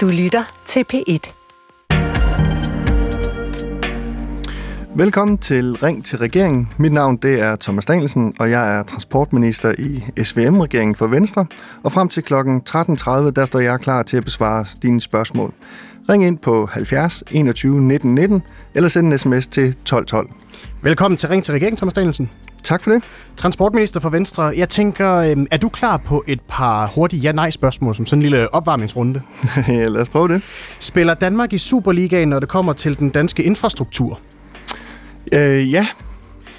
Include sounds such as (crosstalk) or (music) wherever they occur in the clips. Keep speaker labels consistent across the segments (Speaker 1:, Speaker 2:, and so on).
Speaker 1: Du lytter til P1.
Speaker 2: Velkommen til Ring til regeringen. Mit navn det er Thomas Danielsen, og jeg er transportminister i SVM-regeringen for Venstre. Og frem til kl. 13.30, der står jeg klar til at besvare dine spørgsmål. Ring ind på 70 21 19 19, eller send en sms til 1212.
Speaker 3: Velkommen til Ring til regeringen, Thomas Danielsen.
Speaker 2: Tak for det.
Speaker 3: Transportminister for Venstre. Jeg tænker, øhm, er du klar på et par hurtige ja-nej-spørgsmål som sådan en lille opvarmningsrunde? (laughs)
Speaker 2: ja, lad os prøve det.
Speaker 3: Spiller Danmark i Superligaen, når det kommer til den danske infrastruktur?
Speaker 2: Øh, ja.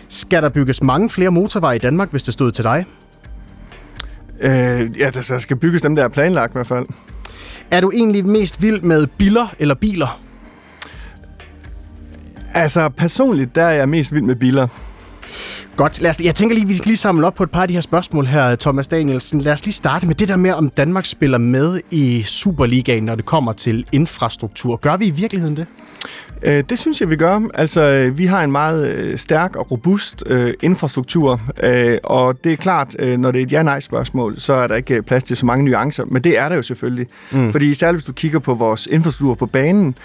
Speaker 3: Skal der bygges mange flere motorveje i Danmark, hvis det stod til dig?
Speaker 2: Øh, ja, der skal bygges dem, der er planlagt i hvert fald.
Speaker 3: Er du egentlig mest vild med biler eller biler?
Speaker 2: Altså, personligt, der er jeg mest vild med biler.
Speaker 3: Godt. Lad os, jeg tænker lige, vi skal lige samle op på et par af de her spørgsmål her, Thomas Danielsen. Lad os lige starte med det der med, om Danmark spiller med i Superligaen, når det kommer til infrastruktur. Gør vi i virkeligheden det?
Speaker 2: Øh, det synes jeg, vi gør. Altså, øh, vi har en meget øh, stærk og robust øh, infrastruktur, øh, og det er klart, øh, når det er et ja-nej-spørgsmål, så er der ikke plads til så mange nuancer, men det er der jo selvfølgelig. Mm. Fordi særligt hvis du kigger på vores infrastruktur på banen,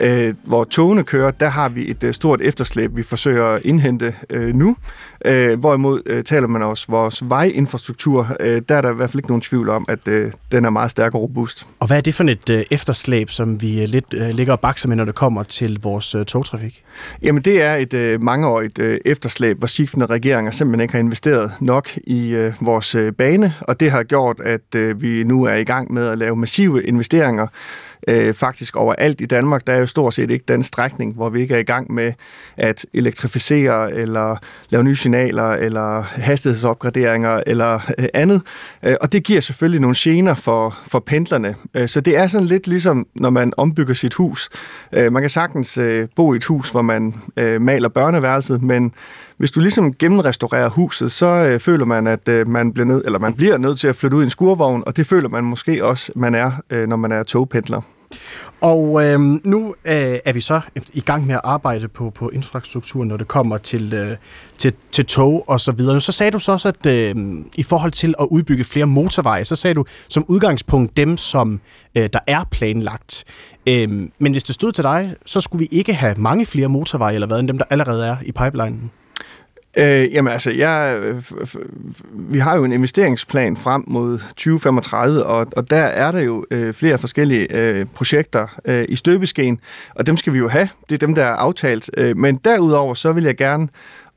Speaker 2: øh, hvor togene kører, der har vi et øh, stort efterslæb, vi forsøger at indhente øh, nu. Øh, hvorimod øh, taler man også vores vejinfrastruktur, øh, der er der i hvert fald ikke nogen tvivl om, at øh, den er meget stærk og robust.
Speaker 3: Og hvad er det for et øh, efterslæb, som vi øh, lidt øh, ligger og bakser med, når det kommer til vores øh, togtrafik?
Speaker 2: Jamen det er et øh, mangeårigt øh, efterslæb, hvor skiftende regeringer simpelthen ikke har investeret nok i øh, vores øh, bane, og det har gjort, at øh, vi nu er i gang med at lave massive investeringer øh, faktisk overalt i Danmark. Der er jo stort set ikke den strækning, hvor vi ikke er i gang med at elektrificere eller lave nye signaler eller hastighedsopgraderinger eller øh, andet. Øh, og det giver selvfølgelig nogle gener for, for pendlerne. Øh, så det er sådan lidt ligesom, når man ombygger sit hus. Øh, man kan sagtens øh, bo i et hus, hvor man øh, maler børneværelset, men hvis du ligesom gennemrestaurerer huset, så øh, føler man, at øh, man, bliver nød, eller man bliver nødt til at flytte ud i en skurvogn, og det føler man måske også, man er, øh, når man er togpendler.
Speaker 3: Og øh, nu øh, er vi så i gang med at arbejde på, på infrastrukturen, når det kommer til, øh, til, til tog og så videre. Så sagde du så også, at øh, i forhold til at udbygge flere motorveje, så sagde du som udgangspunkt dem, som øh, der er planlagt. Øh, men hvis det stod til dig, så skulle vi ikke have mange flere motorveje, eller hvad, end dem, der allerede er i pipelinen?
Speaker 2: Øh, jamen altså, jeg, øh, vi har jo en investeringsplan frem mod 2035, og, og der er der jo øh, flere forskellige øh, projekter øh, i støbeskeen, og dem skal vi jo have. Det er dem, der er aftalt. Øh, men derudover, så vil jeg gerne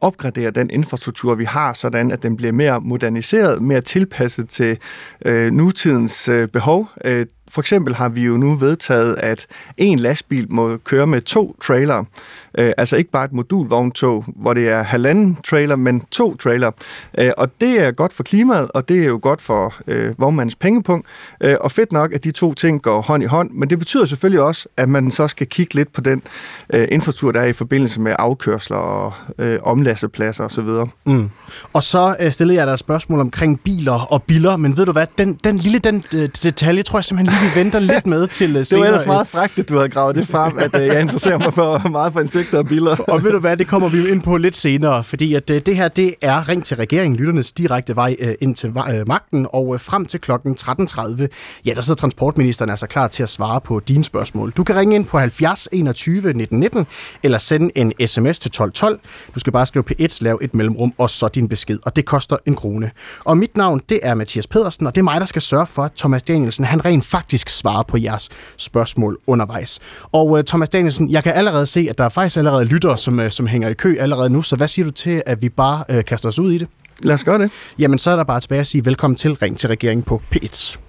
Speaker 2: opgradere den infrastruktur, vi har, sådan at den bliver mere moderniseret, mere tilpasset til øh, nutidens øh, behov. Øh, for eksempel har vi jo nu vedtaget, at en lastbil må køre med to trailer. Øh, altså ikke bare et modulvogntog, hvor det er halvanden trailer, men to trailer. Øh, og det er godt for klimaet, og det er jo godt for øh, vognmandens pengepunkt. Øh, og fedt nok, at de to ting går hånd i hånd, men det betyder selvfølgelig også, at man så skal kigge lidt på den øh, infrastruktur, der er i forbindelse med afkørsler og øh, omlastepladser osv.
Speaker 3: Mm. Og så øh, stillede jeg dig et spørgsmål omkring biler og biler, men ved du hvad, den, den lille den, øh, detalje tror jeg simpelthen vi venter lidt med til senere. (laughs)
Speaker 2: Det var ellers meget frækt, at du havde gravet det frem, at øh, jeg interesserer mig for meget for insekter og biller. (laughs)
Speaker 3: og ved du hvad, det kommer vi ind på lidt senere, fordi at øh, det her, det er Ring til regeringen, lytternes direkte vej øh, ind til magten, og frem til klokken 13.30, ja, der sidder transportministeren altså klar til at svare på dine spørgsmål. Du kan ringe ind på 70 21 19 19, eller sende en sms til 1212. Du skal bare skrive P1, lave et mellemrum, og så din besked, og det koster en krone. Og mit navn, det er Mathias Pedersen, og det er mig, der skal sørge for, at Thomas Danielsen, han rent faktisk svarer på jeres spørgsmål undervejs. Og uh, Thomas Danielsen, jeg kan allerede se, at der er faktisk allerede lyttere, som, uh, som hænger i kø allerede nu, så hvad siger du til, at vi bare uh, kaster os ud i det?
Speaker 2: Lad os gøre det.
Speaker 3: Jamen, så er der bare tilbage at sige velkommen til Ring til regeringen på P1.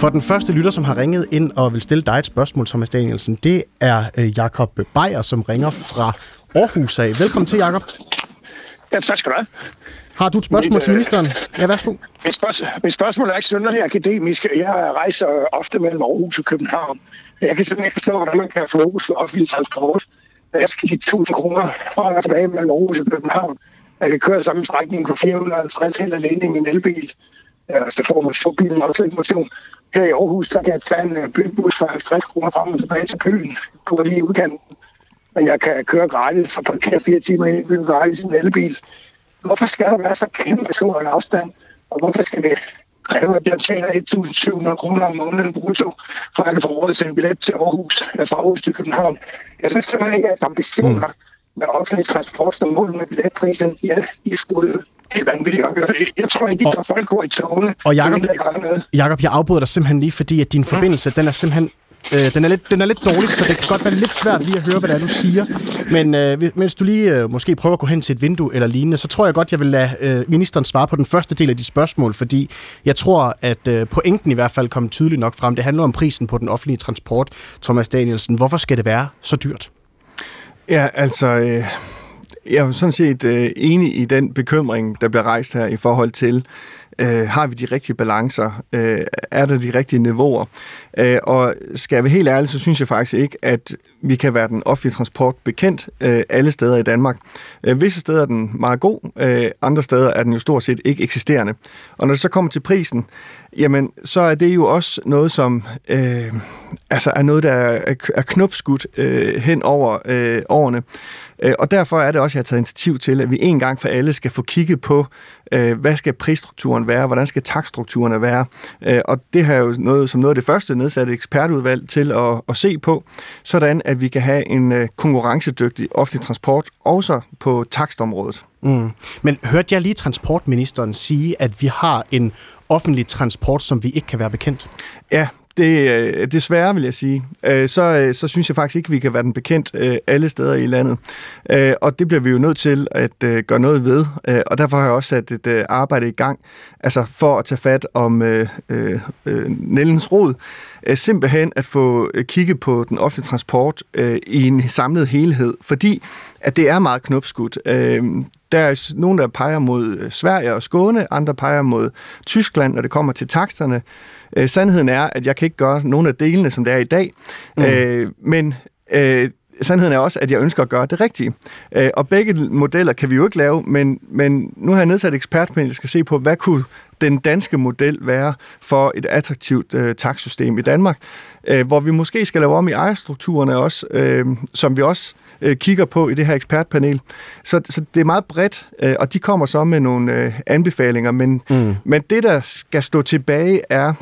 Speaker 3: For den første lytter, som har ringet ind og vil stille dig et spørgsmål, Thomas Danielsen, det er Jakob Beyer, som ringer fra Aarhus af. Velkommen til, Jakob.
Speaker 4: Ja, tak skal du have.
Speaker 3: Har du et spørgsmål mit, til ministeren? Ja, værsgo.
Speaker 4: Mit, spørgsmål, mit spørgsmål er ikke synderligt akademisk. Jeg rejser ofte mellem Aarhus og København. Jeg kan simpelthen ikke forstå, hvordan man kan få fokus for offentlig transport. Jeg skal give 1000 kroner fra og tilbage mellem Aarhus og København. Jeg kan køre samme strækning på 450 helt alene i en elbil. Så får man så bilen også lidt motion. Her i Aarhus, der kan jeg tage en øh, bybus for 50 kroner frem og tilbage til køen. Gå lige udkanten men jeg kan køre gratis og parkere fire timer ind i byen gratis i en elbil. Hvorfor skal der være så kæmpe stor en afstand? Og hvorfor skal det kræve, at jeg tjener 1.700 kroner om måneden brutto, for at få råd til en billet til Aarhus, fra Aarhus til København? Jeg synes simpelthen ikke, at ambitioner mm. Med offentlig transport som mål med billetprisen, ja, de skulle det er vanvittigt at gøre. Jeg tror ikke, at folk går i togene.
Speaker 3: Og Jacob, Jacob, jeg afbryder dig simpelthen lige, fordi at din forbindelse, den er simpelthen Øh, den, er lidt, den er lidt dårlig, så det kan godt være lidt svært lige at høre, hvad det er, du siger. Men øh, mens du lige øh, måske prøver at gå hen til et vindue eller lignende, så tror jeg godt, jeg vil lade øh, ministeren svare på den første del af de spørgsmål, fordi jeg tror, at øh, pointen i hvert fald kom tydeligt nok frem. Det handler om prisen på den offentlige transport. Thomas Danielsen, hvorfor skal det være så dyrt?
Speaker 2: Ja, altså... Øh jeg er sådan set øh, enig i den bekymring, der bliver rejst her i forhold til, øh, har vi de rigtige balancer? Øh, er der de rigtige niveauer? Øh, og skal jeg være helt ærlig, så synes jeg faktisk ikke, at vi kan være den offentlige transport bekendt øh, alle steder i Danmark. Øh, visse steder er den meget god, øh, andre steder er den jo stort set ikke eksisterende. Og når det så kommer til prisen, jamen så er det jo også noget, som øh, altså er noget, der er, er knopskudt øh, hen over øh, årene. Øh, og derfor er det også, at jeg har taget initiativ til, at vi en gang for alle skal få kigget på, øh, hvad skal prisstrukturen være, hvordan skal takstrukturerne være. Øh, og det har jo noget, som noget af det første nedsat et ekspertudvalg til at, at se på, sådan at vi kan have en konkurrencedygtig offentlig transport, også på takstområdet.
Speaker 3: Mm. Men hørte jeg lige transportministeren sige, at vi har en offentlig transport, som vi ikke kan være bekendt?
Speaker 2: Ja, det, øh, desværre vil jeg sige, øh, så, øh, så synes jeg faktisk ikke, at vi kan være den bekendt øh, alle steder i landet. Øh, og det bliver vi jo nødt til at øh, gøre noget ved, og derfor har jeg også sat et arbejde i gang, altså for at tage fat om øh, øh, Nellens rod, simpelthen at få kigget på den offentlige transport øh, i en samlet helhed, fordi at det er meget knopskudt. Øh, der er nogen, der peger mod Sverige og Skåne, andre peger mod Tyskland, når det kommer til taksterne. Øh, sandheden er, at jeg kan ikke gøre nogen af delene, som det er i dag, mm. øh, men øh, sandheden er også, at jeg ønsker at gøre det rigtige. Øh, og begge modeller kan vi jo ikke lave, men, men nu har jeg nedsat et ekspertpanel, der skal se på, hvad kunne den danske model være for et attraktivt øh, taksystem i Danmark, øh, hvor vi måske skal lave om i ejerstrukturerne også, øh, som vi også øh, kigger på i det her ekspertpanel. Så, så det er meget bredt, øh, og de kommer så med nogle øh, anbefalinger, men, mm. men det, der skal stå tilbage, er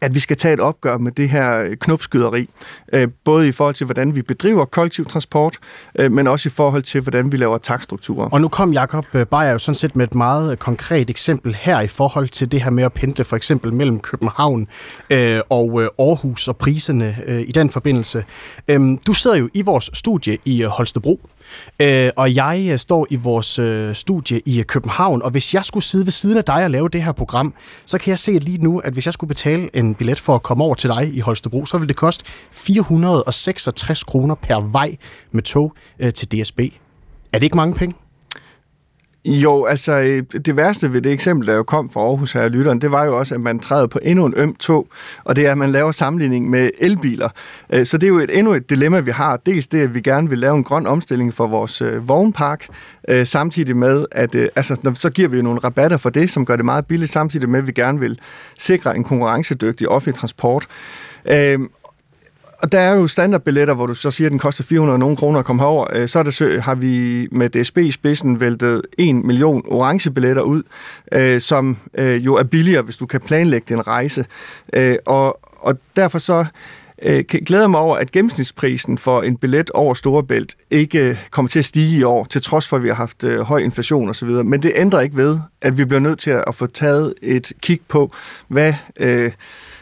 Speaker 2: at vi skal tage et opgør med det her øh, knopskyderi, øh, både i forhold til, hvordan vi bedriver kollektiv transport, øh, men også i forhold til, hvordan vi laver takstrukturer.
Speaker 3: Og nu kom Jakob øh, Beyer jo sådan set med et meget konkret eksempel her i forhold til det her med at pendle for eksempel mellem København og Aarhus og priserne i den forbindelse. Øhm, du sidder jo i vores studie i Holstebro, Øh, og jeg øh, står i vores øh, studie i øh, København, og hvis jeg skulle sidde ved siden af dig og lave det her program, så kan jeg se lige nu, at hvis jeg skulle betale en billet for at komme over til dig i Holstebro, så ville det koste 466 kroner per vej med tog øh, til DSB. Er det ikke mange penge?
Speaker 2: Jo, altså øh, det værste ved det eksempel, der jo kom fra Aarhus her lytteren, det var jo også, at man træder på endnu en øm tog, og det er, at man laver sammenligning med elbiler. Øh, så det er jo et, endnu et dilemma, vi har. Dels det, at vi gerne vil lave en grøn omstilling for vores øh, vognpark, øh, samtidig med, at altså, når, så giver vi jo nogle rabatter for det, som gør det meget billigt, samtidig med, at vi gerne vil sikre en konkurrencedygtig offentlig transport og der er jo standardbilletter, hvor du så siger, at den koster 400 nogen kroner at komme herover. Øh, så er det, har vi med DSB i spidsen væltet 1 million orange billetter ud, øh, som øh, jo er billigere, hvis du kan planlægge din rejse. Øh, og, og derfor så øh, glæder jeg mig over, at gennemsnitsprisen for en billet over Storebælt ikke kommer til at stige i år, til trods for, at vi har haft høj inflation osv. Men det ændrer ikke ved, at vi bliver nødt til at få taget et kig på, hvad... Øh,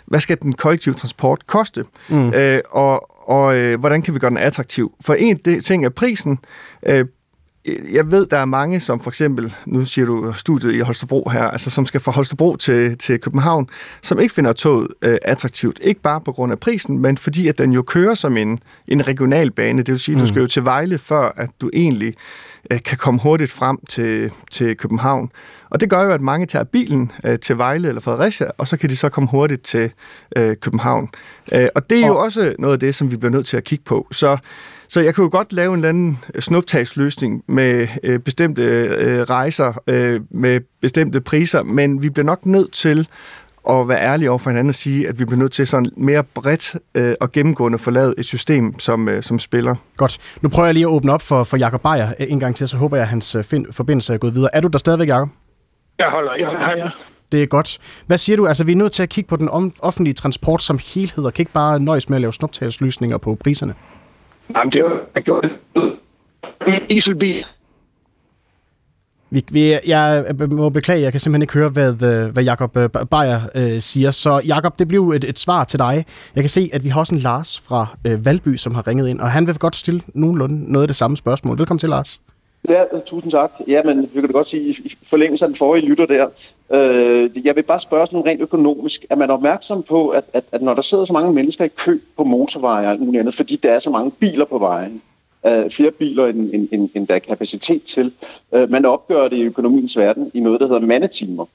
Speaker 2: hvad skal den kollektive transport koste, mm. øh, og, og øh, hvordan kan vi gøre den attraktiv. For en det, ting er prisen. Øh, jeg ved, der er mange, som for eksempel, nu siger du studiet i Holstebro her, altså som skal fra Holstebro til, til København, som ikke finder toget øh, attraktivt. Ikke bare på grund af prisen, men fordi at den jo kører som en, en regional bane. Det vil sige, mm. du skal jo til Vejle, før at du egentlig øh, kan komme hurtigt frem til, til København. Og det gør jo, at mange tager bilen øh, til Vejle eller Fredericia, og så kan de så komme hurtigt til øh, København. Øh, og det er jo også noget af det, som vi bliver nødt til at kigge på. Så så jeg kunne jo godt lave en eller anden snuptagsløsning med øh, bestemte øh, rejser, øh, med bestemte priser, men vi bliver nok nødt til og være ærlige over for hinanden og sige, at vi bliver nødt til sådan mere bredt øh, og gennemgående få lavet et system, som, øh, som spiller.
Speaker 3: Godt. Nu prøver jeg lige at åbne op for, for Jakob Beyer en gang til, så håber jeg, at hans find, forbindelse er gået videre. Er du der stadigvæk, Jakob?
Speaker 4: Jeg holder, jeg holder, ja.
Speaker 3: Det er godt. Hvad siger du? Altså, vi er nødt til at kigge på den offentlige transport som helhed, og kan ikke bare nøjes med at lave snuptalsløsninger på priserne.
Speaker 4: Jamen, det er jo jeg gjort dieselbil.
Speaker 3: Vi, vi, jeg må beklage, jeg kan simpelthen ikke høre, hvad, øh, hvad Jakob øh, Bayer Beyer øh, siger. Så Jakob, det bliver et, et svar til dig. Jeg kan se, at vi har også en Lars fra øh, Valby, som har ringet ind, og han vil godt stille nogenlunde noget af det samme spørgsmål. Velkommen til, Lars.
Speaker 1: Ja, tusind tak. Ja, men vi kan da godt sige, i forlængelse af den forrige lytter der, øh, jeg vil bare spørge sådan rent økonomisk. Er man opmærksom på, at, at, at når der sidder så mange mennesker i kø på motorveje og alt andet, fordi der er så mange biler på vejen, øh, flere biler, end, end, end, end der er kapacitet til, øh, man opgør det i økonomiens verden i noget, der hedder mandetimer.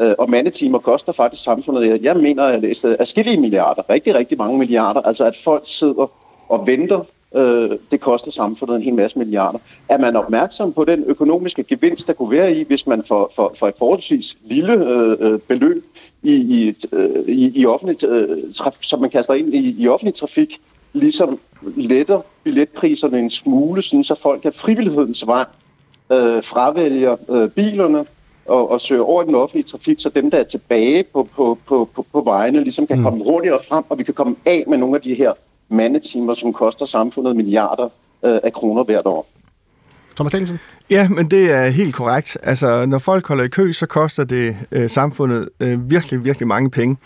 Speaker 1: Øh, og mandetimer koster faktisk samfundet, jeg mener, at det er afskillige milliarder, rigtig, rigtig mange milliarder, altså at folk sidder og venter Øh, det koster samfundet en hel masse milliarder. Er man opmærksom på den økonomiske gevinst, der kunne være i, hvis man for, for, for et forholdsvis lille øh, øh beløb i, i, øh, i, i offentlig, øh, traf, som man kaster ind i, i offentlig trafik, ligesom letter billetpriserne en smule, sådan så folk af frivillighedens vej øh, fravælger øh, bilerne og, og søger over den offentlige trafik, så dem, der er tilbage på, på, på, på, på vejene, ligesom kan mm. komme hurtigere frem, og vi kan komme af med nogle af de her mandetimer, som koster samfundet milliarder øh, af kroner hvert år.
Speaker 3: Thomas Danielsen?
Speaker 2: Ja, men det er helt korrekt. Altså, når folk holder i kø, så koster det øh, samfundet øh, virkelig, virkelig mange penge.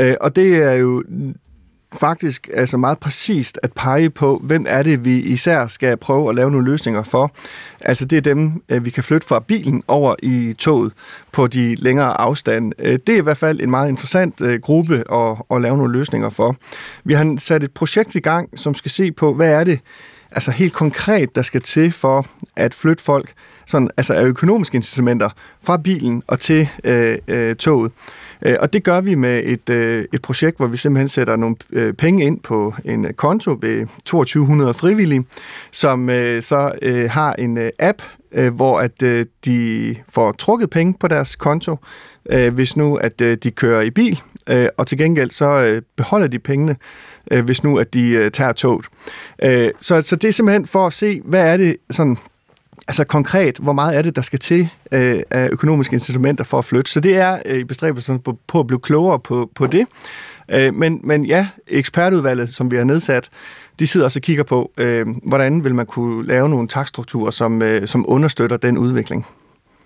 Speaker 2: Øh, og det er jo faktisk altså meget præcist at pege på, hvem er det, vi især skal prøve at lave nogle løsninger for. Altså det er dem, øh, vi kan flytte fra bilen over i toget på de længere afstande. Øh, det er i hvert fald en meget interessant øh, gruppe at, at lave nogle løsninger for. Vi har sat et projekt i gang, som skal se på, hvad er det, altså helt konkret, der skal til for at flytte folk sådan, altså af økonomiske incitamenter fra bilen og til øh, øh, toget. Øh, og det gør vi med et, øh, et projekt, hvor vi simpelthen sætter nogle øh, penge ind på en øh, konto ved 2200 frivillige, som øh, så har en app, hvor at de får trukket penge på deres konto, hvis nu at de kører i bil, og til gengæld så beholder de pengene, øh, hvis nu at de øh, tager toget. Øh, så, så det er simpelthen for at se, hvad er det sådan altså konkret, hvor meget er det, der skal til øh, af økonomiske incitamenter for at flytte. Så det er øh, i bestræbelsen på, på at blive klogere på, på det. Øh, men, men ja, ekspertudvalget, som vi har nedsat, de sidder også og kigger på, øh, hvordan vil man kunne lave nogle takstrukturer, som, øh, som understøtter den udvikling.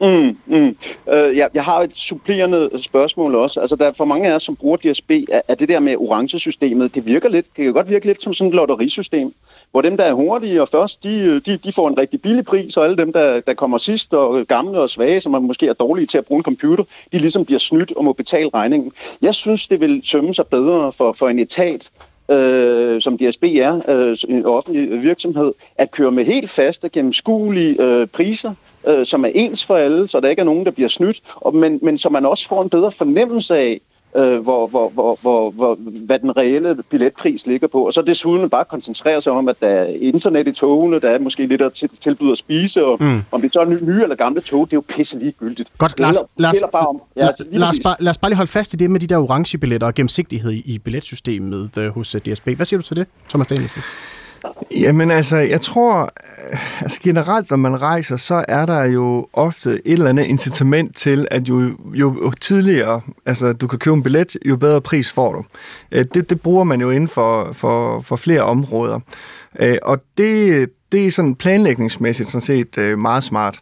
Speaker 1: Mm, mm. Øh, jeg, jeg har et supplerende spørgsmål også. Altså, der er for mange af os, som bruger DSB, at, det der med orange-systemet, det virker lidt, det jo godt virke lidt som sådan et lotterisystem hvor dem, der er hurtige og først, de, de, de får en rigtig billig pris, og alle dem, der, der kommer sidst og gamle og svage, som er måske er dårlige til at bruge en computer, de ligesom bliver snydt og må betale regningen. Jeg synes, det vil sømme sig bedre for, for en etat, øh, som DSB er, øh, en offentlig virksomhed, at køre med helt faste, gennemskuelige øh, priser, øh, som er ens for alle, så der ikke er nogen, der bliver snydt, og, men, men så man også får en bedre fornemmelse af, øh, hvor, hvor, hvor, hvor, hvor, hvad den reelle billetpris ligger på. Og så desuden bare koncentrere sig om, at der er internet i togene, der er måske lidt at tilbyde at spise, og mm. om det så er nye eller gamle tog, det er jo pisse ligegyldigt.
Speaker 3: Godt, Lars, Lars, bare om, ja, Lars, bare, lad os bare lige holde fast i det med de der orange billetter og gennemsigtighed i billetsystemet uh, hos uh, DSB. Hvad siger du til det, Thomas Danielsen?
Speaker 2: Jamen altså, jeg tror, øh, altså generelt, når man rejser, så er der jo ofte et eller andet incitament til, at jo, jo tidligere altså, du kan købe en billet, jo bedre pris får du. Øh, det, det bruger man jo inden for, for, for flere områder. Øh, og det, det er sådan planlægningsmæssigt sådan set meget smart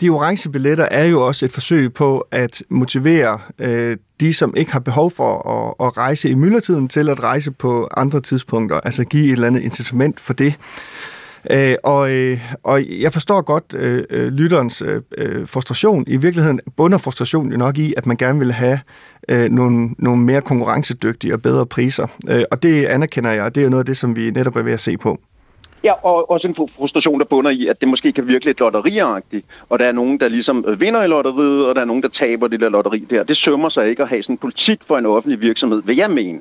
Speaker 2: de orange billetter er jo også et forsøg på at motivere øh, de, som ikke har behov for at, at rejse i myldretiden, til at rejse på andre tidspunkter, altså give et eller andet incitament for det. Øh, og, øh, og jeg forstår godt øh, øh lytterens øh, øh, frustration. I virkeligheden bunder frustrationen jo nok i, at man gerne vil have øh, nogle, nogle mere konkurrencedygtige og bedre priser. Øh, og det anerkender jeg, og det er jo noget af det, som vi netop er ved at se på.
Speaker 1: Ja, og også en frustration, der bunder i, at det måske kan virke lidt lotteriagtigt, og der er nogen, der ligesom øh, vinder i lotteriet, og der er nogen, der taber det der lotteri der. Det sømmer sig ikke at have sådan en politik for en offentlig virksomhed, vil jeg mene.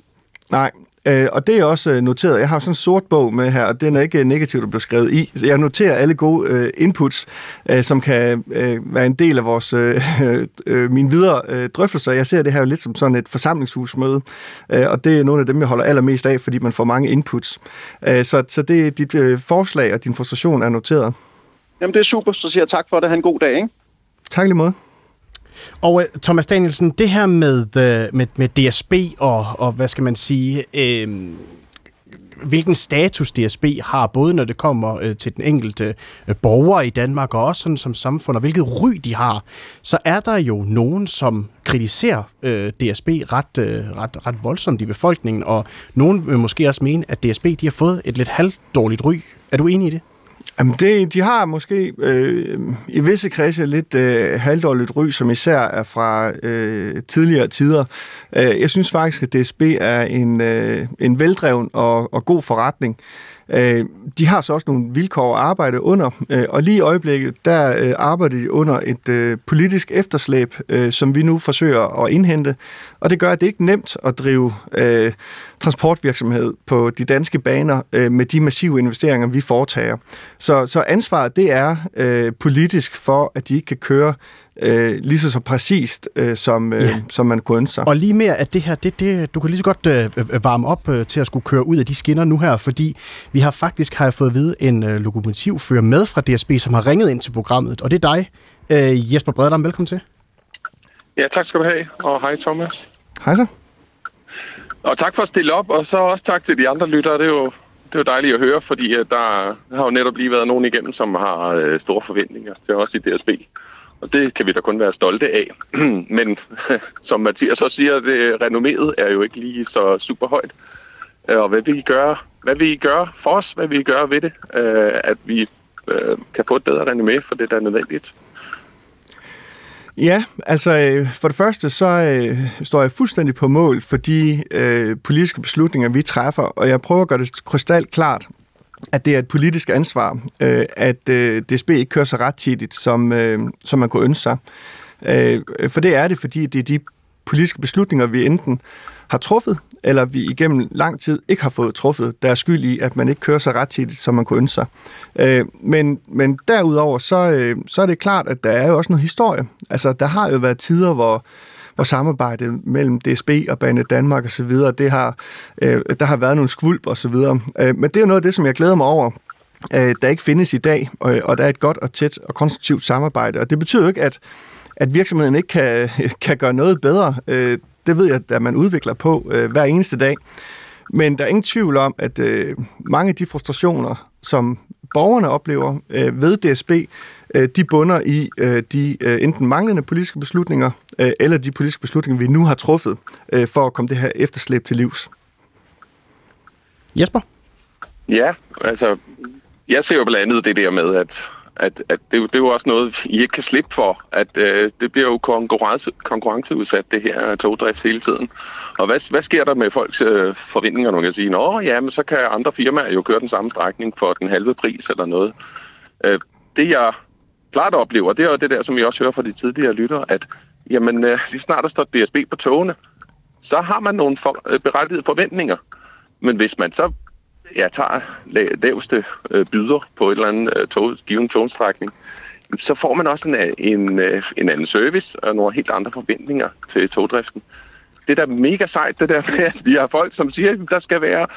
Speaker 2: Nej, Øh, og det er også øh, noteret. Jeg har sådan en sort bog med her, og den er ikke negativt at blive skrevet i. Så jeg noterer alle gode øh, inputs, øh, som kan øh, være en del af vores øh, (laughs) øh, mine videre øh, drøftelser. Jeg ser det her lidt som sådan et forsamlingshusmøde, øh, og det er nogle af dem, jeg holder allermest af, fordi man får mange inputs. Øh, så, så det dit øh, forslag og din frustration er noteret.
Speaker 1: Jamen det er super, så siger jeg tak for det. Ha' en god dag, ikke?
Speaker 2: Tak lige måde.
Speaker 3: Og øh, Thomas Danielsen, det her med, øh, med, med DSB og, og, hvad skal man sige, øh, hvilken status DSB har, både når det kommer øh, til den enkelte øh, borger i Danmark, og også sådan som samfund, og hvilket ry de har, så er der jo nogen, som kritiserer øh, DSB ret, øh, ret, ret voldsomt i befolkningen, og nogen vil måske også mene, at DSB de har fået et lidt halvdårligt ry. Er du enig i det?
Speaker 2: Jamen det, de har måske øh, i visse kredse lidt øh, halvdårligt ry, som især er fra øh, tidligere tider. Øh, jeg synes faktisk, at DSB er en, øh, en veldreven og, og god forretning. Øh, de har så også nogle vilkår at arbejde under, øh, og lige i øjeblikket, der øh, arbejder de under et øh, politisk efterslæb, øh, som vi nu forsøger at indhente, og det gør, at det ikke er nemt at drive øh, transportvirksomhed på de danske baner øh, med de massive investeringer, vi foretager. Så, så ansvaret, det er øh, politisk for, at de ikke kan køre øh, lige så, så præcist, øh, som, øh, ja. som man kunne ønske sig.
Speaker 3: Og lige mere, at det her, det, det, du kan lige så godt øh, varme op øh, til at skulle køre ud af de skinner nu her, fordi vi har faktisk har jeg fået at vide en øh, lokomotivfører med fra DSB, som har ringet ind til programmet, og det er dig, øh, Jesper Bredam. Velkommen til.
Speaker 5: Ja, tak skal du have, og hej Thomas.
Speaker 2: Hej så.
Speaker 5: Og tak for at stille op, og så også tak til de andre lyttere. Det er jo, det er jo dejligt at høre, fordi der, der har jo netop lige været nogen igennem, som har øh, store forventninger til os i DSB. Og det kan vi da kun være stolte af. (clears throat) Men (laughs) som Mathias også siger, det renommeret er jo ikke lige så super højt. Øh, og hvad vi gør, hvad vi gør for os, hvad vi gør ved det, øh, at vi øh, kan få et bedre renommé, for det der er nødvendigt.
Speaker 2: Ja, altså for det første så øh, står jeg fuldstændig på mål for de øh, politiske beslutninger, vi træffer, og jeg prøver at gøre det krystal klart, at det er et politisk ansvar, øh, at øh, DSB ikke kører så rettidigt, som, øh, som man kunne ønske sig. Øh, for det er det, fordi det er de politiske beslutninger, vi enten har truffet, eller vi igennem lang tid ikke har fået truffet, der er skyld i, at man ikke kører så rettidigt, som man kunne ønske sig. Øh, men, men derudover, så, øh, så er det klart, at der er jo også noget historie. Altså, der har jo været tider, hvor hvor samarbejdet mellem DSB og Bane Danmark og så videre, det har, øh, der har været nogle skvulp og så videre. Øh, men det er noget af det, som jeg glæder mig over, øh, der ikke findes i dag, og, og der er et godt og tæt og konstruktivt samarbejde. Og det betyder jo ikke, at, at virksomheden ikke kan, (laughs) kan gøre noget bedre. Øh, det ved jeg, at man udvikler på øh, hver eneste dag. Men der er ingen tvivl om, at øh, mange af de frustrationer, som borgerne oplever øh, ved DSB, de bunder i øh, de øh, enten manglende politiske beslutninger, øh, eller de politiske beslutninger, vi nu har truffet, øh, for at komme det her efterslæb til livs.
Speaker 3: Jesper?
Speaker 5: Ja, altså, jeg ser jo blandt andet det der med, at at, at det, det er jo også noget, I ikke kan slippe for, at øh, det bliver jo konkurrence, konkurrenceudsat, det her togdrift hele tiden. Og hvad, hvad sker der med folks øh, forventninger, når man kan sige, nå ja, men så kan andre firmaer jo køre den samme strækning for den halve pris eller noget. Øh, det jeg klart oplever, det er jo det der, som vi også hører fra de tidligere lyttere, at jamen, øh, lige snart der står DSB på togene, så har man nogle for, øh, berettigede forventninger. Men hvis man så ja, tager laveste øh, byder på et eller andet øh, tog, given togstrækning, så får man også en, øh, en, øh, en anden service og nogle helt andre forventninger til togdriften. Det er da mega sejt, det der med, at vi har folk, som siger, at der skal være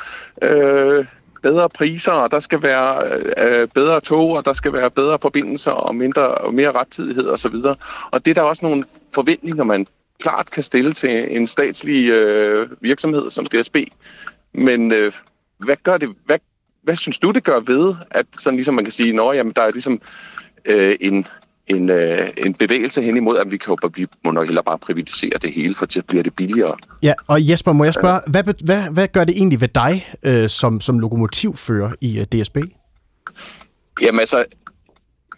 Speaker 5: øh, bedre priser, og der skal være øh, bedre tog, og der skal være bedre forbindelser og mindre og mere rettidighed osv. Og, og det er der også nogle forventninger, man klart kan stille til en statslig øh, virksomhed som DSB. Men øh, hvad gør det, hvad, hvad synes du, det gør ved, at sådan ligesom man kan sige, at jamen, der er ligesom øh, en, en, øh, en bevægelse hen imod, at vi, kan, vi må nok heller bare privatisere det hele, for så bliver det billigere.
Speaker 3: Ja, og Jesper, må jeg spørge, hvad, hvad, hvad gør det egentlig ved dig øh, som, som lokomotivfører i øh, DSB?
Speaker 5: Jamen altså,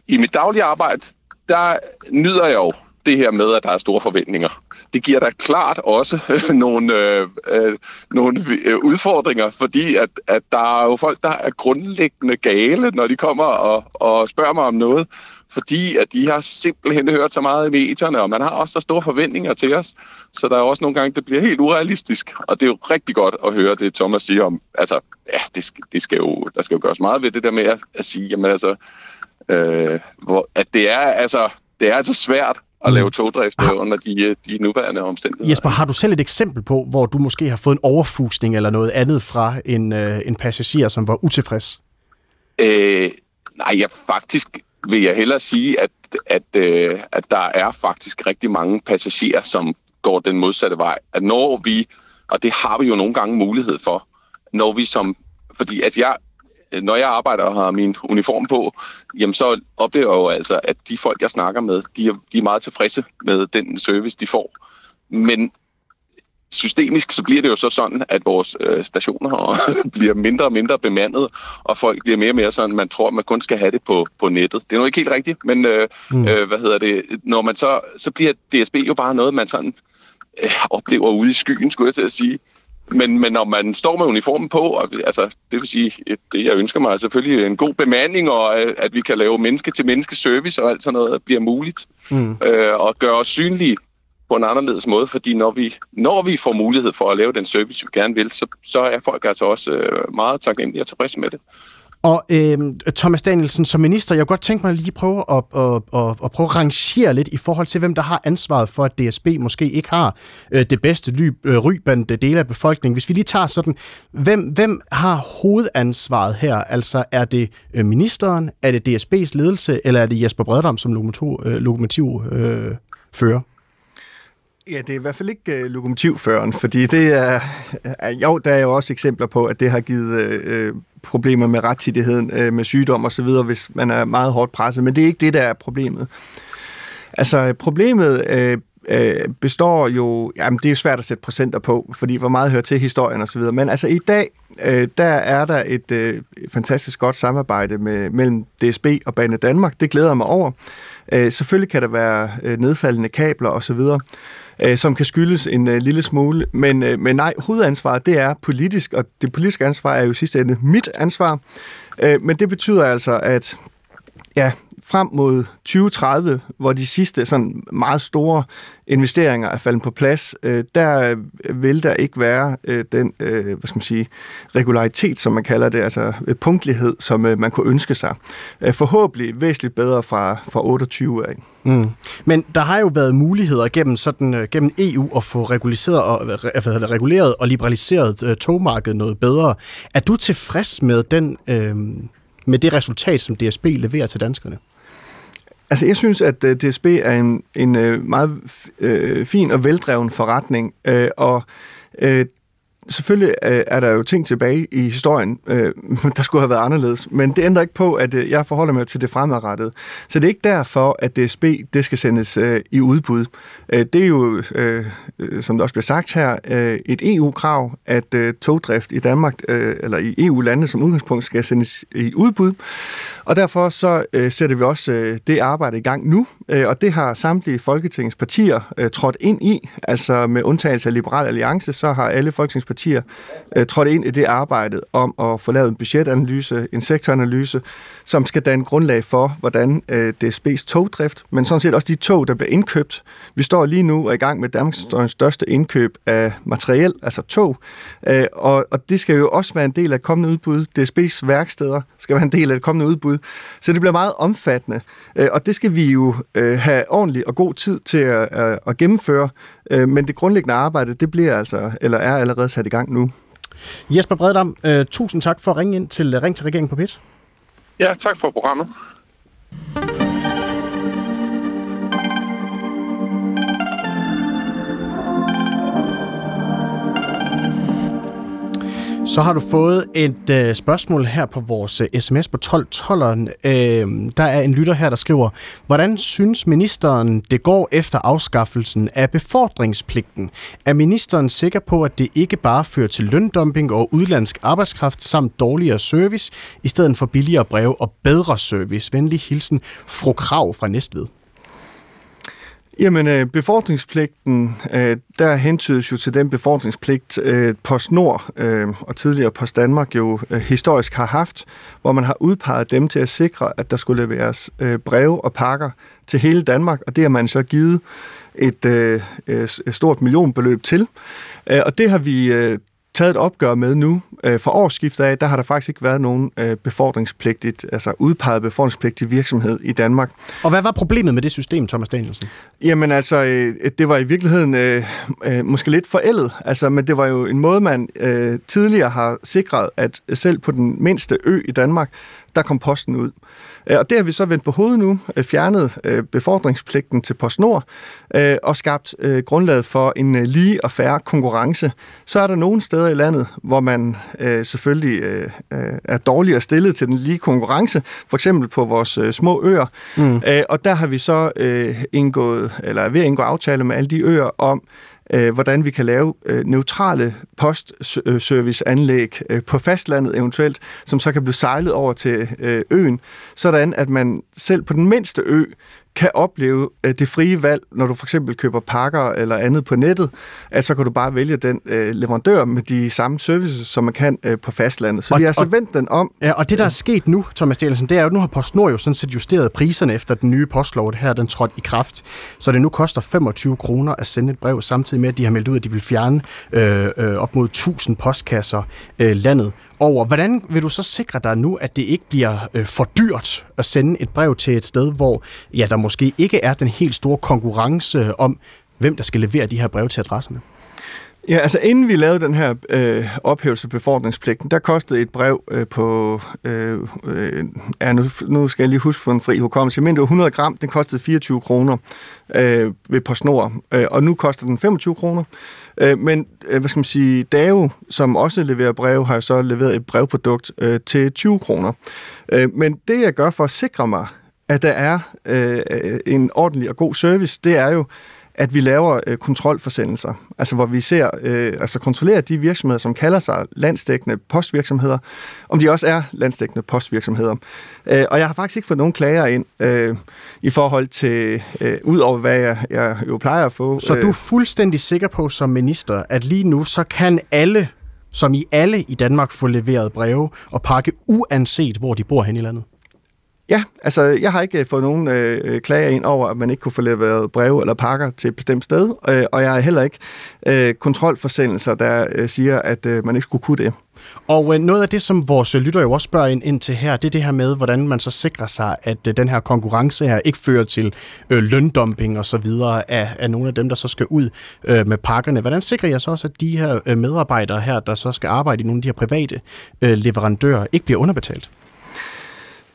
Speaker 5: i mit daglige arbejde, der nyder jeg jo det her med, at der er store forventninger. Det giver da klart også (laughs) nogle, øh, øh, nogle øh, udfordringer, fordi at, at der er jo folk, der er grundlæggende gale, når de kommer og, og spørger mig om noget, fordi at de har simpelthen hørt så meget i medierne, og man har også så store forventninger til os, så der er også nogle gange, det bliver helt urealistisk, og det er jo rigtig godt at høre det, Thomas siger om, altså, ja, det, det skal jo, der skal jo gøres meget ved det der med at, at sige, jamen altså, øh, hvor, at det er altså, det er altså svært at mm. lave togdrift har... under de, de nuværende omstændigheder.
Speaker 3: Jesper, har du selv et eksempel på, hvor du måske har fået en overfusning eller noget andet fra en, øh, en passager, som var utilfreds?
Speaker 5: Øh, nej, jeg faktisk vil jeg hellere sige, at, at, øh, at der er faktisk rigtig mange passagerer, som går den modsatte vej. At når vi, og det har vi jo nogle gange mulighed for, når vi som, fordi at jeg, når jeg arbejder og har min uniform på, jamen så oplever jeg jo altså, at de folk, jeg snakker med, de er, de er meget tilfredse med den service, de får. Men systemisk så bliver det jo så sådan, at vores øh, stationer (laughs) bliver mindre og mindre bemandet, og folk bliver mere og mere sådan, man tror, man kun skal have det på, på nettet. Det er nu ikke helt rigtigt, men øh, mm. øh, hvad hedder det, når man så, så bliver DSB jo bare noget, man sådan øh, oplever ude i skyen, skulle jeg til at sige. Men, men når man står med uniformen på, og, altså, det vil sige, det jeg ønsker mig er selvfølgelig en god bemanding, og øh, at vi kan lave menneske-til-menneske service og alt sådan noget, bliver muligt. Mm. Øh, og gøre os synlige på en anderledes måde, fordi når vi, når vi får mulighed for at lave den service, vi gerne vil, så, så er folk altså også øh, meget taknemmelige og tilfredse med det.
Speaker 3: Og øh, Thomas Danielsen, som minister, jeg kunne godt tænke mig at lige prøve at, at, at, at prøve at rangere lidt i forhold til, hvem der har ansvaret for, at DSB måske ikke har øh, det bedste ly, øh, ry blandt dele af befolkningen. Hvis vi lige tager sådan, hvem, hvem har hovedansvaret her? Altså er det øh, ministeren, er det DSB's ledelse, eller er det Jesper Breddam som lokomotiv, øh, lokomotiv øh, fører?
Speaker 2: Ja, det er i hvert fald ikke øh, lokomotivføreren, fordi det er, Øh, øh jo, der er jo også eksempler på, at det har givet øh, øh problemer med rettidigheden, øh, med sygdom osv., hvis man er meget hårdt presset, men det er ikke det, der er problemet. Altså, problemet Øh, øh, består jo, jamen det er jo svært at sætte procenter på, fordi hvor meget hører til historien osv., men altså i dag, øh, der er der et øh, fantastisk godt samarbejde med, mellem DSB og Bane Danmark, det glæder mig over. Øh, selvfølgelig kan der være øh, nedfaldende kabler osv., øh, som kan skyldes en øh, lille smule. Men, øh, men nej, hovedansvaret det er politisk, og det politiske ansvar er jo i sidste ende mit ansvar. Øh, men det betyder altså, at ja, frem mod 2030, hvor de sidste sådan meget store investeringer er faldet på plads, øh, der vil der ikke være øh, den øh, hvad skal man sige, regularitet, som man kalder det, altså øh, punktlighed, som øh, man kunne ønske sig. Øh, forhåbentlig væsentligt bedre fra, fra 28 af.
Speaker 3: Mm. Men der har jo været muligheder gennem, sådan, øh, gennem EU at få reguleret og, øh, hvad reguleret og liberaliseret øh, togmarkedet noget bedre. Er du tilfreds med, den, øh, med det resultat, som DSB leverer til danskerne?
Speaker 2: Altså, jeg synes, at øh, DSB er en, en øh, meget øh, fin og veldreven forretning, øh, og øh, selvfølgelig øh, er der jo ting tilbage i historien, øh, (laughs) der skulle have været anderledes, men det ændrer ikke på, at øh, jeg forholder mig til det fremadrettede. Så det er ikke derfor, at DSB det skal sendes øh, i udbud. Øh, det er jo, øh, øh som der også bliver sagt her, øh, et EU-krav, at øh, togdrift i Danmark, øh, eller i EU-lande som udgangspunkt, skal sendes i udbud. Og derfor så øh, sætter vi også øh, det arbejde i gang nu, øh, og det har samtlige Folketingets partier øh, trådt ind i. Altså med undtagelse af Liberal Alliance, så har alle Folketingets partier øh, trådte ind i det arbejde om at få lavet en budgetanalyse, en sektoranalyse, som skal danne grundlag for, hvordan øh, DSB's togdrift, men sådan set også de tog, der bliver indkøbt. Vi står lige nu og er i gang med Danmarks største indkøb af materiel, altså tog, øh, og, og det skal jo også være en del af kommende udbud. DSB's værksteder skal være en del af det kommende udbud. Så det bliver meget omfattende, øh, og det skal vi jo øh, have ordentlig og god tid til at, at, at gennemføre, øh, men det grundlæggende arbejde, det bliver altså, eller er allerede sat i gang nu.
Speaker 3: Jesper Bredam, øh, tusind tak for at ringe ind til Ring til Regeringen på PIT.
Speaker 5: Ja, tak for programmet.
Speaker 3: Så har du fået et øh, spørgsmål her på vores øh, sms på 1212'eren. Øh, der er en lytter her, der skriver, hvordan synes ministeren, det går efter afskaffelsen af befordringspligten? Er ministeren sikker på, at det ikke bare fører til løndumping og udlandsk arbejdskraft samt dårligere service, i stedet for billigere brev og bedre service? Venlig hilsen, fru Krav fra Næstved.
Speaker 2: Jamen, øh, befordringspligten, øh, der hentydes jo til den befordringspligt, øh, PostNord øh, og tidligere Post Danmark jo øh, historisk har haft, hvor man har udpeget dem til at sikre, at der skulle leveres øh, breve og pakker til hele Danmark, og det har man så givet et øh, øh et stort millionbeløb til. Øh, og det har vi øh, taget et opgør med nu. Øh, for årsskiftet af, der har der faktisk ikke været nogen øh, befordringspligtigt, altså udpeget befordringspligtig virksomhed i Danmark.
Speaker 3: Og hvad var problemet med det system, Thomas Danielsen?
Speaker 2: Jamen altså, øh, det var i virkeligheden måske lidt forældet, altså, men det var jo en måde, man tidligere har sikret, at selv på den mindste ø i Danmark, der kom posten ud. Øh, og det har vi så vendt på hovedet nu, øh, fjernet øh, befordringspligten til PostNord og skabt grundlaget for en lige og færre konkurrence. Så er der nogle steder i landet, hvor man selvfølgelig er dårligere stillet til den lige konkurrence, for eksempel på vores små øer. Mm. Og der har vi så indgået, eller er ved at indgå aftale med alle de øer om, øh, hvordan vi kan lave øh, neutrale postserviceanlæg øh, på fastlandet eventuelt, som så kan blive sejlet over til øh, øen, sådan at man selv på den mindste ø kan opleve øh, det frie valg, når du for eksempel køber pakker eller andet på nettet, at så kan du bare vælge den øh, leverandør med de samme services, som man kan øh, på fastlandet. Så og, vi har altså og, vendt den om.
Speaker 3: Ja, og det, der er sket nu, Thomas Danielsen, det er jo, at nu har PostNord jo sådan set justeret priserne efter den nye postlov, det her den trådte i kraft, så det nu koster 25 kroner at sende et brev, samtidig med, at de har meldt ud, at de vil fjerne øh, øh, op mod 1000 postkasser øh, landet over. Hvordan vil du så sikre dig nu, at det ikke bliver øh, for dyrt at sende et brev til et sted, hvor ja, der måske ikke er den helt store konkurrence om, hvem der skal levere de her breve til adresserne?
Speaker 2: Ja, altså inden vi lavede den her øh, ophævelse befordringspligten, der kostede et brev øh, på, øh, øh, ja, nu, nu skal jeg lige huske på en fri hukommelse, men det var 100 gram, den kostede 24 kroner øh, ved PostNord, øh, og nu koster den 25 kroner. Øh, men, øh, hvad skal man sige, DAO, som også leverer brev, har så leveret et brevprodukt øh, til 20 kroner. Øh, men det, jeg gør for at sikre mig, at der er øh, øh en ordentlig og god service, det er jo, at vi laver øh, kontrolforsendelser, altså hvor vi ser, øh, altså kontrollerer de virksomheder, som kalder sig landsdækkende postvirksomheder, om de også er landsdækkende postvirksomheder. Øh, og jeg har faktisk ikke fået nogen klager ind øh, i forhold til, øh, ud over hvad jeg, jeg jo plejer at få.
Speaker 3: Så du er øh, fuldstændig sikker på som minister, at lige nu så kan alle som i alle i Danmark få leveret breve og pakke, uanset hvor de bor hen i landet?
Speaker 2: Ja, altså jeg har ikke øh, fået nogen øh, klager ind over, at man ikke kunne få leveret breve eller pakker til et bestemt sted, øh, og jeg har heller ikke øh, kontrolforsendelser, der øh, siger, at øh, man ikke skulle kunne det.
Speaker 3: Og øh, noget af det, som vores lytter jo også spørger ind, ind til her, det er det her med, hvordan man så sikrer sig, at øh, den her konkurrence her ikke fører til øh, løndumping og så videre af, af nogle af dem, der så skal ud øh, med pakkerne. Hvordan sikrer jeg så også, at de her øh, medarbejdere her, der så skal arbejde i nogle af de her private øh, leverandører, ikke bliver underbetalt?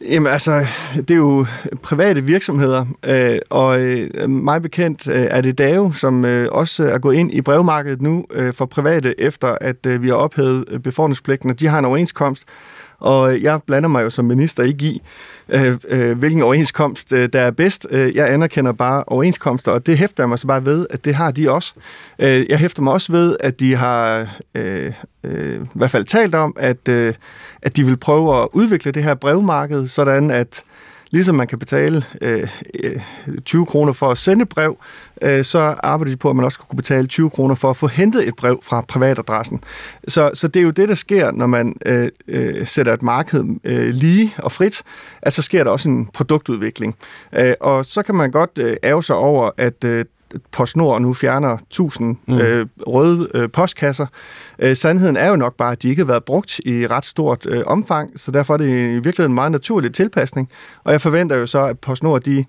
Speaker 2: Jamen altså, det er jo private virksomheder, øh, og øh, mig bekendt øh, er det DAO, som øh, også er gået ind i brevmarkedet nu øh, for private, efter at øh, vi har ophævet øh, befordringspligten, og de har en overenskomst, og øh, jeg blander mig jo som minister ikke i, øh, øh, hvilken overenskomst øh, der er bedst. Øh, jeg anerkender bare overenskomster, og det hæfter jeg mig så bare ved, at det har de også. Øh, jeg hæfter mig også ved, at de har øh, øh, i hvert fald talt om, at, øh, at de vil prøve at udvikle det her brevmarked, sådan at Ligesom man kan betale øh, øh 20 kroner for at sende brev, øh, så arbejder de på, at man også skal kunne betale 20 kroner for at få hentet et brev fra privatadressen. Så, så det er jo det, der sker, når man øh, øh, sætter et marked øh, lige og frit, at så sker der også en produktudvikling. Øh, og så kan man godt øh, ære sig over, at øh, PostNord nu fjerner 1000 mm. øh, røde øh, postkasser. Øh, sandheden er jo nok bare, at de ikke har været brugt i ret stort øh, omfang, så derfor er det i virkeligheden en meget naturlig tilpasning. Og jeg forventer jo så, at PostNord de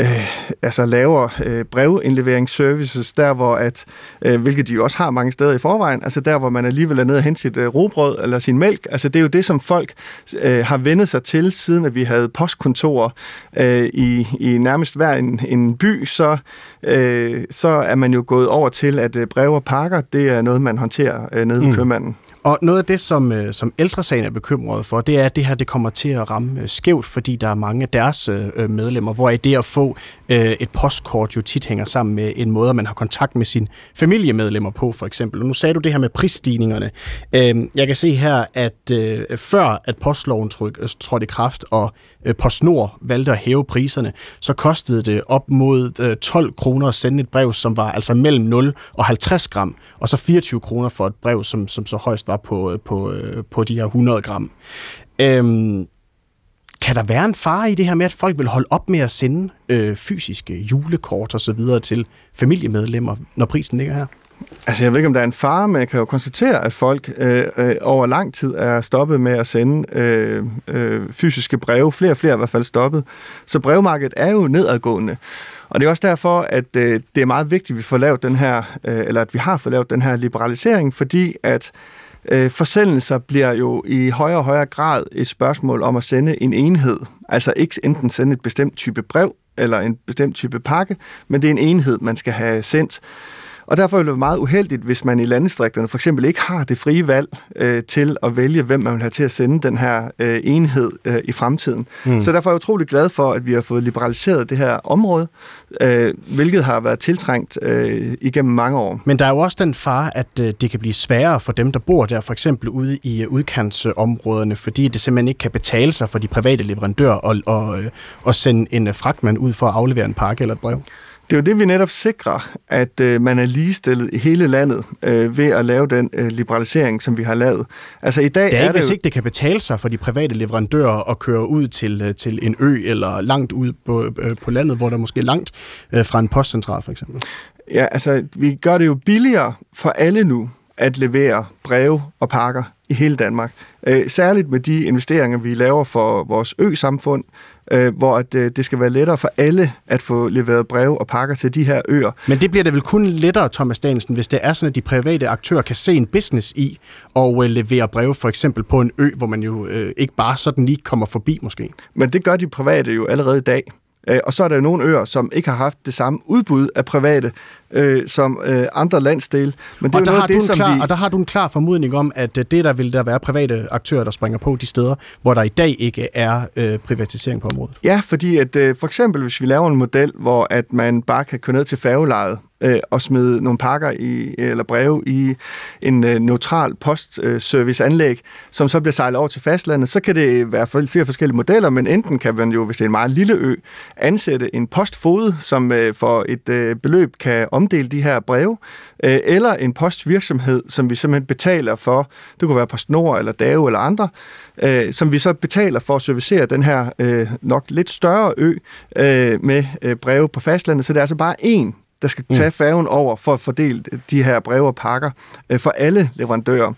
Speaker 2: øh, altså laver øh, brevindleveringsservices, der hvor at, øh, hvilket de jo også har mange steder i forvejen, altså der hvor man alligevel er nede og hente sit øh, robrød eller sin mælk, altså det er jo det, som folk øh, har vendet sig til, siden at vi havde postkontorer øh, i, i nærmest hver en, en by, så, øh, så er man jo gået over til, at øh, brev og pakker, det er noget, man håndterer øh, nede ved mm. købmanden.
Speaker 3: Og noget af det, som, øh, som ældresagen er bekymret for, det er, at det her det kommer til at ramme øh, skævt, fordi der er mange af deres øh, medlemmer, hvor det at få et postkort jo tit hænger sammen med en måde, man har kontakt med sine familiemedlemmer på, for eksempel. Og nu sagde du det her med prisstigningerne. Øhm, jeg kan se her, at før at postloven trådte i kraft, og Øh, PostNord valgte at hæve priserne, så kostede det op mod øh, 12 kroner at sende et brev, som var altså mellem 0 og 50 gram, og så 24 kroner for et brev, som, som så højst var på, øh, på, på de her 100 gram. Øhm, kan der være en fare i det her med, at folk vil holde op med at sende øh, fysiske julekort og så videre til familiemedlemmer, når prisen ligger her?
Speaker 2: Altså, jeg ved ikke, om der er en fare, men jeg kan jo konstatere, at folk øh, øh, over lang tid er stoppet med at sende øh, øh, fysiske breve. Flere og flere er i hvert fald stoppet. Så brevmarkedet er jo nedadgående. Og det er også derfor, at øh, det er meget vigtigt, at vi får lavet den her, øh, eller at vi har fået lavet den her liberalisering, fordi at øh, forsendelser bliver jo i højere og højere grad et spørgsmål om at sende en enhed. Altså ikke enten sende et bestemt type brev eller en bestemt type pakke, men det er en enhed, man skal have sendt. Og derfor vil det være meget uheldigt, hvis man i landdistrikterne for eksempel ikke har det frie valg øh, til at vælge, hvem man vil have til at sende den her øh, enhed øh, i fremtiden. Mm. Så derfor er jeg utrolig glad for, at vi har fået liberaliseret det her område, øh, hvilket har været tiltrængt øh, igennem mange år.
Speaker 3: Men der er jo også den fare, at øh, det kan blive sværere for dem, der bor der, for eksempel ude i øh, udkantsområderne, fordi det simpelthen ikke kan betale sig for de private leverandører at, og, øh, at sende en fragtmand ud for at aflevere en pakke eller et brev.
Speaker 2: Det er jo det, vi netop sikrer, at øh, man er ligestillet i hele landet øh, ved at lave den øh, liberalisering, som vi har lavet.
Speaker 3: Altså i dag det er, er ikke, det hvis jo... ikke det kan betale sig for de private leverandører at køre ud til, øh, til en ø eller langt ud på, øh, på landet, hvor der måske er langt øh, fra en postcentral for eksempel.
Speaker 2: Ja, altså vi gør det jo billigere for alle nu at levere breve og pakker i hele Danmark. Øh, særligt med de investeringer, vi laver for vores ø-samfund, øh, hvor at, øh, det skal være lettere for alle at få leveret breve og pakker til de her øer.
Speaker 3: Men det bliver da vel kun lettere, Thomas Danielsen, hvis det er sådan, at de private aktører kan se en business i og øh, levere breve for eksempel på en ø, hvor man jo øh, ikke bare sådan lige kommer forbi måske.
Speaker 2: Men det gør de private jo allerede i dag. Øh, og så er der nogle øer, som ikke har haft det samme udbud af private øh, som øh, andre landsdele.
Speaker 3: Men det og, er der noget har det, som klar, vi... og der har du en klar formodning om, at øh, det der vil der være private aktører, der springer på de steder, hvor der i dag ikke er øh, privatisering på området.
Speaker 2: Ja, fordi at øh, for eksempel hvis vi laver en model, hvor at man bare kan køre ned til færgelejet, øh, og smide nogle pakker i, eller breve i en øh, neutral postserviceanlæg, som så bliver sejlet over til fastlandet, så kan det være flere forskellige modeller, men enten kan man jo, hvis det er en meget lille ø, ansætte en postfode, som øh, for et øh, beløb kan omdele de her breve, øh, eller en postvirksomhed, som vi simpelthen betaler for, det kunne være PostNord eller DAO eller andre, øh, som vi så betaler for at servicere den her øh, nok lidt større ø øh, med øh, breve på fastlandet, så det er altså bare én der skal tage mm. færgen over for at fordele de her breve og pakker øh, for alle leverandører.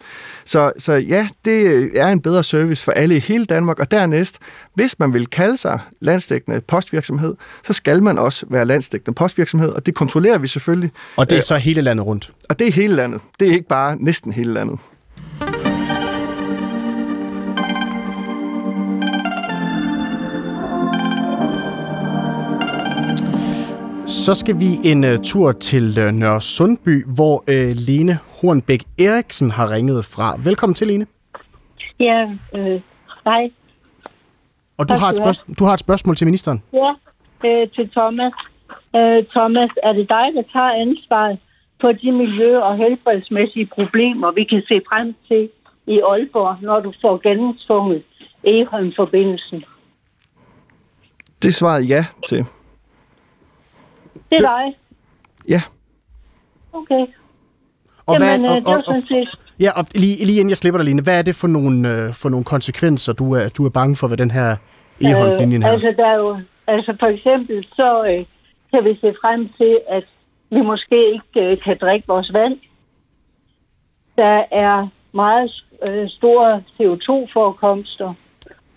Speaker 2: Så, så ja, det er en bedre service for alle i hele Danmark, og dernæst, hvis man vil kalde sig landstækkende postvirksomhed, så skal man også være landstækkende postvirksomhed, og det kontrollerer vi selvfølgelig.
Speaker 3: Og det er så hele landet rundt?
Speaker 2: Og det er hele landet. Det er ikke bare næsten hele landet.
Speaker 3: Så skal vi en uh, tur til uh, Nørre Sundby, hvor uh, Lene Hornbæk Eriksen har ringet fra. Velkommen til, Lene.
Speaker 6: Ja, øh, hej.
Speaker 3: Og du har, et spørgsmål, du har et spørgsmål til ministeren?
Speaker 6: Ja, øh, til Thomas. Øh, Thomas, er det dig, der tager ansvaret for de miljø- og helbredsmæssige problemer, vi kan se frem til i Aalborg, når du får gennemtvunget Eholm-forbindelsen?
Speaker 2: Det svarede ja til.
Speaker 6: Det er dig?
Speaker 2: Ja.
Speaker 6: Okay.
Speaker 3: Og Jamen, hvad, og, og, og, og, ja, og lige, lige inden jeg slipper dig, Line, hvad er det for nogle, øh, for nogle konsekvenser, du er, du er bange for ved den her e-holdlinjen her?
Speaker 6: Øh, altså, der er jo, altså for eksempel, så øh, kan vi se frem til, at vi måske ikke øh, kan drikke vores vand. Der er meget øh, store CO2-forekomster,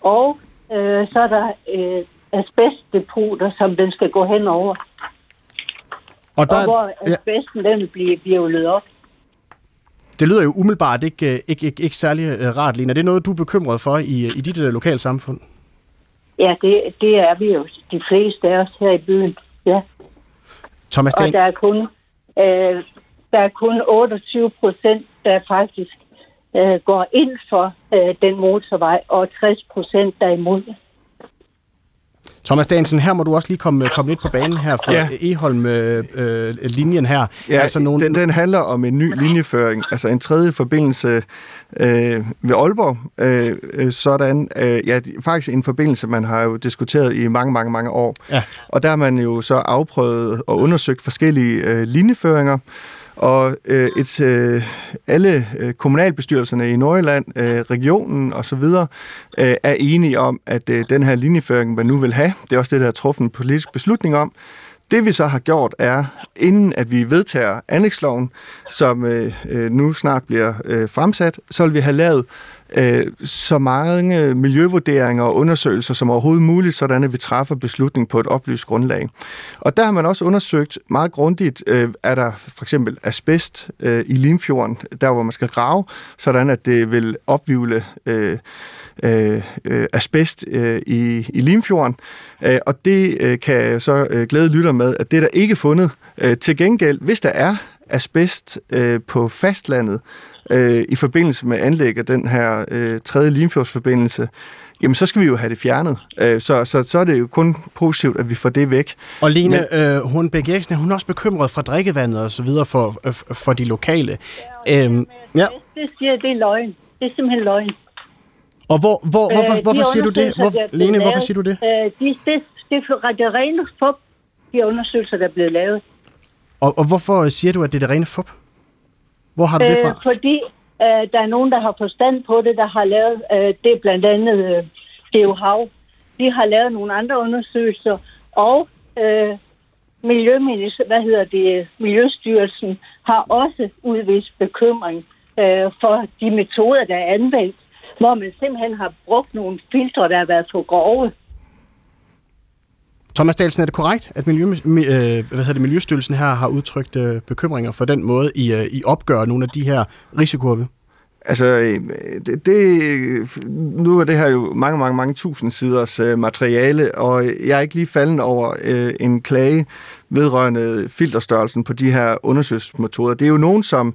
Speaker 6: og øh, så er der øh, asbestdepoter, som den skal gå hen over. Og, der, og hvor asbesten ja. den bliver virvlet op.
Speaker 3: Det lyder jo umiddelbart ikke, øh, ikke, ikke, ikke særlig øh, rart, Lina. Er det noget, du er bekymret for i, i dit øh, lokale samfund?
Speaker 6: Ja, det, det er vi jo. De fleste af os her i byen. Ja.
Speaker 3: Thomas
Speaker 6: Og der er kun, øh, der er kun 28 procent, der faktisk øh, går ind for øh, den motorvej, og 60 procent der er imod.
Speaker 3: Thomas Dagensen, her må du også lige komme, komme lidt på banen her for ja. Eholm-linjen øh, her.
Speaker 2: Ja, altså nogle... den, den handler om en ny linjeføring, altså en tredje forbindelse øh, ved Aalborg. Øh, sådan, øh, ja, faktisk en forbindelse, man har jo diskuteret i mange, mange, mange år. Ja. Og der har man jo så afprøvet og undersøgt forskellige øh, linjeføringer, og øh, et, øh, alle øh, kommunalbestyrelserne i Nordjylland, øh, regionen osv. Øh, er enige om, at øh, den her linjeføring, man nu vil have, det er også det, der er truffet en politisk beslutning om, det vi så har gjort er, inden at vi vedtager anlægsloven, som øh, øh nu snart bliver øh, fremsat, så vil vi have lavet øh, så mange miljøvurderinger og undersøgelser som overhovedet muligt, sådan at vi træffer beslutning på et oplyst grundlag. Og der har man også undersøgt meget grundigt, øh, er der for eksempel asbest øh, i Limfjorden, der hvor man skal grave, sådan at det vil opvivle øh, øh, øh asbest øh, i, i Limfjorden. Øh, og det øh, kan jeg så øh, glæde lytter med, at det er der ikke fundet. Øh, til gengæld, hvis der er asbest øh, på fastlandet, øh, i forbindelse med anlæg af den her øh, tredje Limfjordsforbindelse, jamen så skal vi jo have det fjernet. Øh, så, så, så er det jo kun positivt, at vi får det væk.
Speaker 3: Og Lene Men, øh, Hornbæk Eriksen, hun er også bekymret for drikkevandet og så videre for, øh, for de lokale.
Speaker 6: Ja, øhm, ja. Det siger, det er løgn. Det er simpelthen løgn.
Speaker 3: Og hvor, hvor, hvorfor, øh, hvorfor siger du det? Hvor, Lene, lavet, hvorfor siger du det?
Speaker 6: Øh, de, det, det, det er rene fup, de undersøgelser, der er blevet lavet.
Speaker 3: Og, og hvorfor siger du, at det er det rene fup? Hvor har du det fra? Øh,
Speaker 6: fordi øh, der er nogen, der har forstand på det, der har lavet, øh, det er blandt andet øh, Deo Hav. De har lavet nogle andre undersøgelser, og øh, Miljøminister, hvad hedder det, Miljøstyrelsen har også udvist bekymring øh, for de metoder, der er anvendt, hvor man simpelthen har brugt nogle filtre, der har været for grove.
Speaker 3: Thomas Dahlsen, er det korrekt, at Miljø, øh, hvad hedder det, Miljøstyrelsen her har udtrykt øh, bekymringer for den måde, I, øh, I opgør nogle af de her risikoer
Speaker 2: Altså, øh, det, det, nu er det her jo mange, mange, mange tusind siders øh, materiale, og jeg er ikke lige falden over øh, en klage vedrørende filterstørrelsen på de her undersøgelsesmetoder. Det er jo nogen, som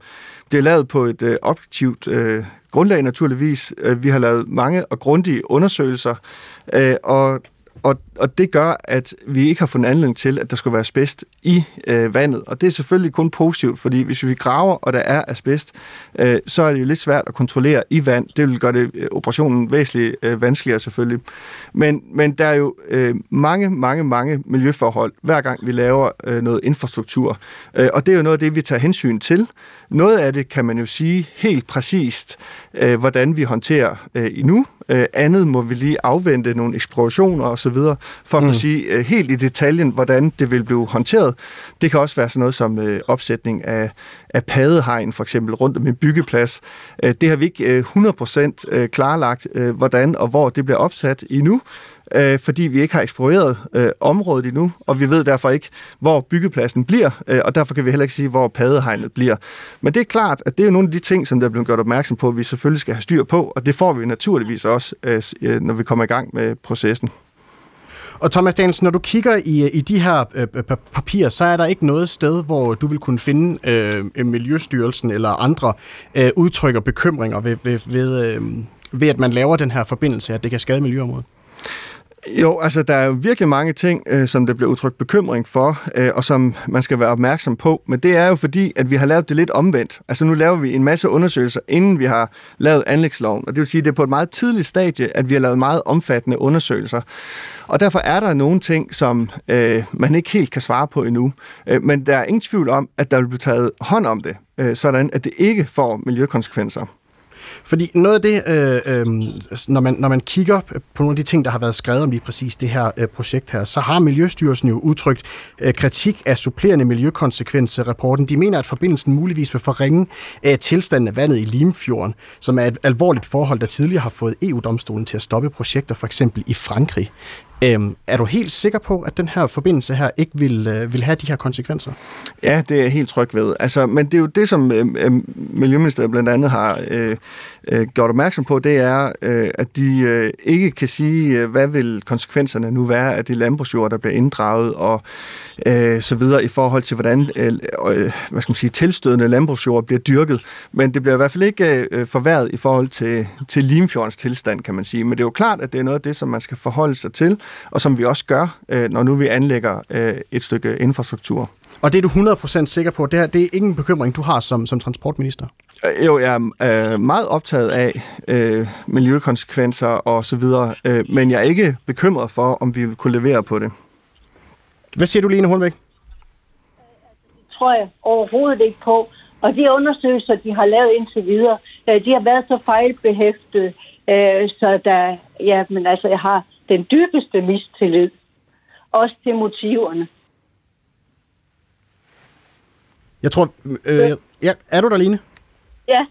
Speaker 2: bliver lavet på et øh, objektivt øh, grundlag naturligvis. Øh, vi har lavet mange og grundige undersøgelser, øh, og og, og det gør, at vi ikke har fundet anledning til, at der skulle være asbest i øh, vandet. Og det er selvfølgelig kun positivt, fordi hvis vi graver, og der er asbest, øh, så er det jo lidt svært at kontrollere i vand. Det vil gøre det, øh, operationen væsentligt øh, vanskeligere selvfølgelig. Men, men der er jo øh, mange, mange, mange miljøforhold, hver gang vi laver øh, noget infrastruktur. Øh, og det er jo noget af det, vi tager hensyn til. Noget af det kan man jo sige helt præcist, øh, hvordan vi håndterer øh, nu. Øh, andet må vi lige afvente nogle eksplorationer osv., for at mm. kunne sige øh, helt i detaljen, hvordan det vil blive håndteret. Det kan også være sådan noget som øh, opsætning af, af padehegn, for eksempel rundt om en byggeplads. Øh, det har vi ikke øh, 100% øh, klarlagt, øh, hvordan og hvor det bliver opsat endnu øh, fordi vi ikke har eksploreret øh, området endnu, og vi ved derfor ikke, hvor byggepladsen bliver, øh, og derfor kan vi heller ikke sige, hvor padehegnet bliver. Men det er klart, at det er nogle af de ting, som der er blevet gjort opmærksom på, at vi selvfølgelig skal have styr på, og det får vi naturligvis også, øh, øh når vi kommer i gang med processen.
Speaker 3: Og Thomas Danielsen, når du kigger i, i de her øh, papirer, så er der ikke noget sted, hvor du vil kunne finde øh, Miljøstyrelsen eller andre øh, udtrykker bekymringer ved, ved, ved, øh, ved, at man laver den her forbindelse, at det kan skade miljøområdet?
Speaker 2: Jo, altså der er jo virkelig mange ting, øh, som der bliver udtrykt bekymring for, øh, og som man skal være opmærksom på. Men det er jo fordi, at vi har lavet det lidt omvendt. Altså nu laver vi en masse undersøgelser, inden vi har lavet anlægsloven. Og det vil sige, at det er på et meget tidligt stadie, at vi har lavet meget omfattende undersøgelser. Og derfor er der nogle ting, som øh, man ikke helt kan svare på endnu. Øh, men der er ingen tvivl om, at der vil blive taget hånd om det, øh, sådan at det ikke får miljøkonsekvenser.
Speaker 3: Fordi noget af det, øh, øh, når, man, når man kigger på nogle af de ting, der har været skrevet om lige præcis det her øh, projekt her, så har Miljøstyrelsen jo udtrykt øh, kritik af supplerende miljøkonsekvensrapporten. De mener, at forbindelsen muligvis vil forringe øh, tilstanden af vandet i Limfjorden, som er et alvorligt forhold, der tidligere har fået EU-domstolen til at stoppe projekter, for eksempel i Frankrig. Øhm, er du helt sikker på, at den her forbindelse her ikke vil, øh, vil have de her konsekvenser?
Speaker 2: Ja, det er jeg helt tryg ved. Altså, men det er jo det, som øh, øh, Miljøministeriet blandt andet har øh, øh, gjort opmærksom på, det er, øh, at de øh, ikke kan sige, øh, hvad vil konsekvenserne nu være af de landbrugsjord, der bliver inddraget, og øh, så videre i forhold til, hvordan øh, øh, hvad skal man sige, tilstødende landbrugsjord bliver dyrket. Men det bliver i hvert fald ikke øh, forværret i forhold til, til Limfjordens tilstand, kan man sige. Men det er jo klart, at det er noget af det, som man skal forholde sig til, og som vi også gør, øh, når nu vi anlægger øh, et stykke infrastruktur.
Speaker 3: Og det er du 100% sikker på, det, her, det er ingen bekymring, du har som, som transportminister?
Speaker 2: Øh, jo, jeg er øh, meget optaget af øh, miljøkonsekvenser og så videre, øh, men jeg er ikke bekymret for, om vi vil kunne levere på det.
Speaker 3: Hvad siger du, Line Hornbæk?
Speaker 6: Det tror jeg overhovedet ikke på. Og de undersøgelser, de har lavet indtil videre, de har været så fejlbehæftede, øh, så der, ja, men altså, jeg har den dybeste mistillid. Også til motiverne.
Speaker 3: Jeg tror... Øh, ja, er du der, Line?
Speaker 6: Ja.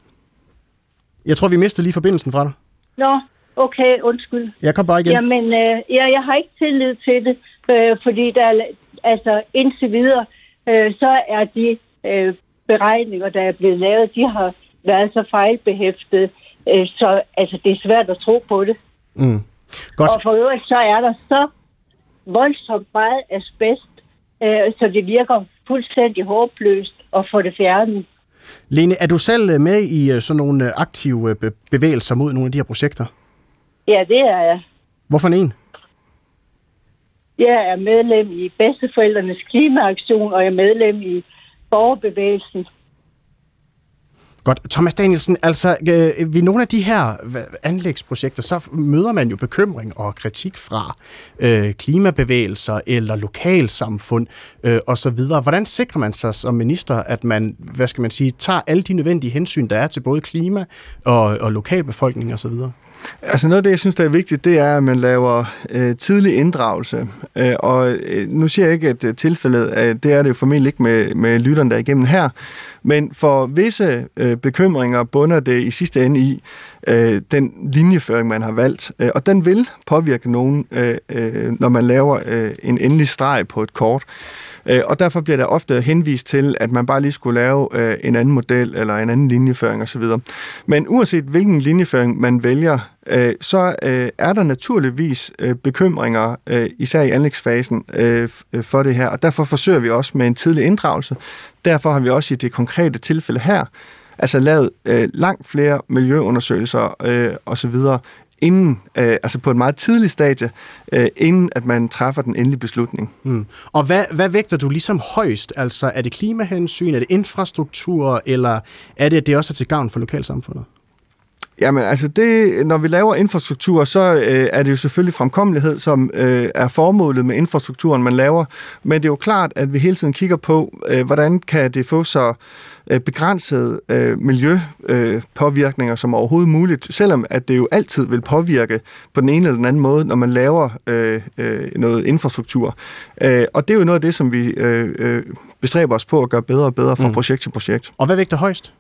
Speaker 3: Jeg tror, vi mistede lige forbindelsen fra dig.
Speaker 6: Nå, okay, undskyld.
Speaker 3: Jeg kom bare igen.
Speaker 6: Jamen, øh, ja, jeg har ikke tillid til det, øh, fordi der er, altså indtil videre, øh, så er de øh, beregninger, der er blevet lavet, de har været så fejlbehæftet, øh, så altså, det er svært at tro på det.
Speaker 3: Mm. Godt.
Speaker 6: Og for øvrigt, så er der så voldsomt meget asbest, øh, så det virker fuldstændig håbløst at få det fjernet.
Speaker 3: Lene, er du selv øh, med i øh, sådan nogle øh, aktive bevægelser mod nogle af de her projekter?
Speaker 6: Ja, det er jeg.
Speaker 3: Hvorfor en?
Speaker 6: Jeg er medlem i Bedsteforældrenes Klimaaktion, og jeg er medlem i Borgerbevægelsen.
Speaker 3: Godt. Thomas Danielsen, altså øh, ved nogle af de her anlægsprojekter, så møder man jo bekymring og kritik fra øh, klimabevægelser eller lokalsamfund øh, osv. Hvordan sikrer man sig som minister, at man, hvad skal man sige, tager alle de nødvendige hensyn, der er til både klima og, og lokalbefolkning osv.?
Speaker 2: Altså noget af det, jeg synes, der er vigtigt, det er, at man laver øh, tidlig inddragelse. Øh, og øh, nu siger jeg ikke, at øh, tilfældet, at det er det jo formentlig ikke med, med lytteren, der er igennem her, men for visse øh, bekymringer bunder det i sidste ende i øh, den linjeføring, man har valgt. Øh, og den vil påvirke nogen, øh, øh, når man laver øh, en endelig streg på et kort. Øh, Øh, og derfor bliver der ofte henvist til, at man bare lige skulle lave øh, en anden model eller en anden linjeføring osv. Men uanset hvilken linjeføring man vælger, øh, så øh, er der naturligvis øh, bekymringer, især i anlægsfasen, for det her. Og derfor forsøger vi også med en tidlig inddragelse. Derfor har vi også i det konkrete tilfælde her, altså lavet langt flere miljøundersøgelser øh, osv., inden, øh, altså på et meget tidligt stadie, øh, inden at man træffer den endelige beslutning.
Speaker 3: Mm. Og hvad, hvad vægter du ligesom højst? Altså er det klimahensyn, er det infrastruktur, eller er det, at det også er til gavn for lokalsamfundet?
Speaker 2: Jamen altså, det, når vi laver infrastruktur, så øh, er det jo selvfølgelig fremkommelighed, som øh, er formålet med infrastrukturen, man laver. Men det er jo klart, at vi hele tiden kigger på, øh, hvordan kan det få så øh, begrænsede øh, miljøpåvirkninger øh, som overhovedet muligt, selvom at det jo altid vil påvirke på den ene eller den anden måde, når man laver øh, øh, noget infrastruktur. Øh, og det er jo noget af det, som vi øh, øh, bestræber os på at gøre bedre og bedre fra mm. projekt til projekt.
Speaker 3: Og hvad vægter højst?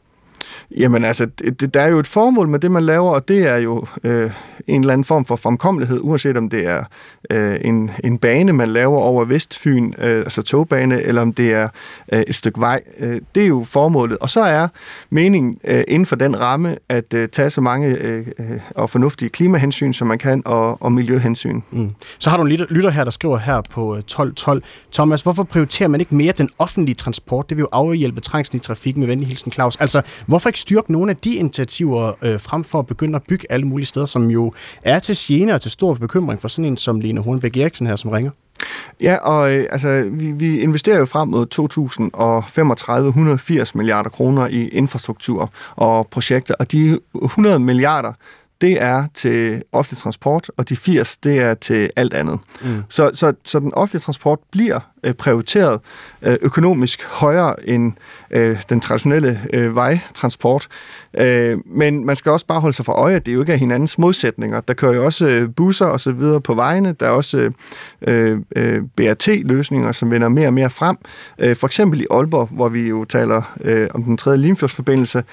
Speaker 2: Jamen altså, det, der er jo et formål med det, man laver, og det er jo øh, en eller anden form for fremkommelighed, uanset om det er øh, en, en bane, man laver over Vestfyn, øh, altså togbane, eller om det er øh, et stykke vej. Øh, det er jo formålet. Og så er meningen øh, inden for den ramme at øh, tage så mange øh, øh og fornuftige klimahensyn, som man kan, og, og miljøhensyn. Mm.
Speaker 3: Så har du en lytter her, der skriver her på øh, 1212. Thomas, hvorfor prioriterer man ikke mere den offentlige transport? Det vil jo afhjælpe trængslen i trafikken med venlig hilsen Claus. Altså, hvorfor ikke styrke nogle af de initiativer, øh, frem for at begynde at bygge alle mulige steder, som jo er til gene og til stor bekymring for sådan en som Lene Hornbæk Eriksen her, som ringer?
Speaker 2: Ja, og øh, altså, vi, vi investerer jo frem mod 2035 180 milliarder kroner i infrastruktur og projekter, og de 100 milliarder, det er til offentlig transport, og de 80, det er til alt andet. Mm. Så, så, så den offentlige transport bliver øh, prioriteret øh, økonomisk højere end øh, den traditionelle øh, vejtransport. Øh, men man skal også bare holde sig for øje, at det jo ikke er hinandens modsætninger. Der kører jo også øh, busser og så videre på vejene. Der er også øh, øh, BRT-løsninger, som vender mere og mere frem. Øh, for eksempel i Aalborg, hvor vi jo taler øh, om den tredje Limfjordsforbindelse,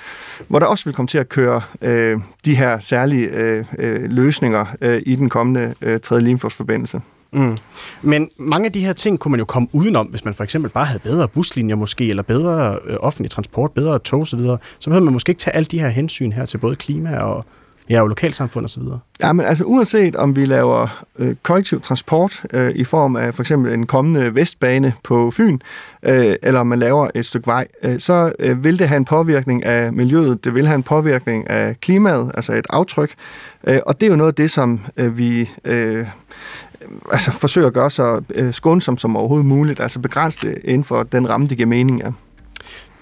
Speaker 2: hvor der også vil komme til at køre øh, de her særlige øh, øh, løsninger øh, i den kommende øh, tredje Limfjordsforbindelse.
Speaker 3: Mm. Men mange af de her ting kunne man jo komme udenom, hvis man for eksempel bare havde bedre buslinjer måske, eller bedre øh, offentlig transport, bedre tog osv. Så, så man måske ikke tage alle de her hensyn her til både klima og, ja, og lokalsamfund osv.
Speaker 2: Ja, men altså uanset om vi laver øh, kollektiv transport øh, i form af for eksempel en kommende vestbane på Fyn, øh, eller om man laver et stykke vej, øh, så øh, vil det have en påvirkning af miljøet, det vil have en påvirkning af klimaet, altså et aftryk, øh, og det er jo noget af det, som øh, vi... Øh, altså forsøge at gøre så øh, skånsomt som overhovedet muligt, altså begrænse det inden for den ramme, det giver mening Ja.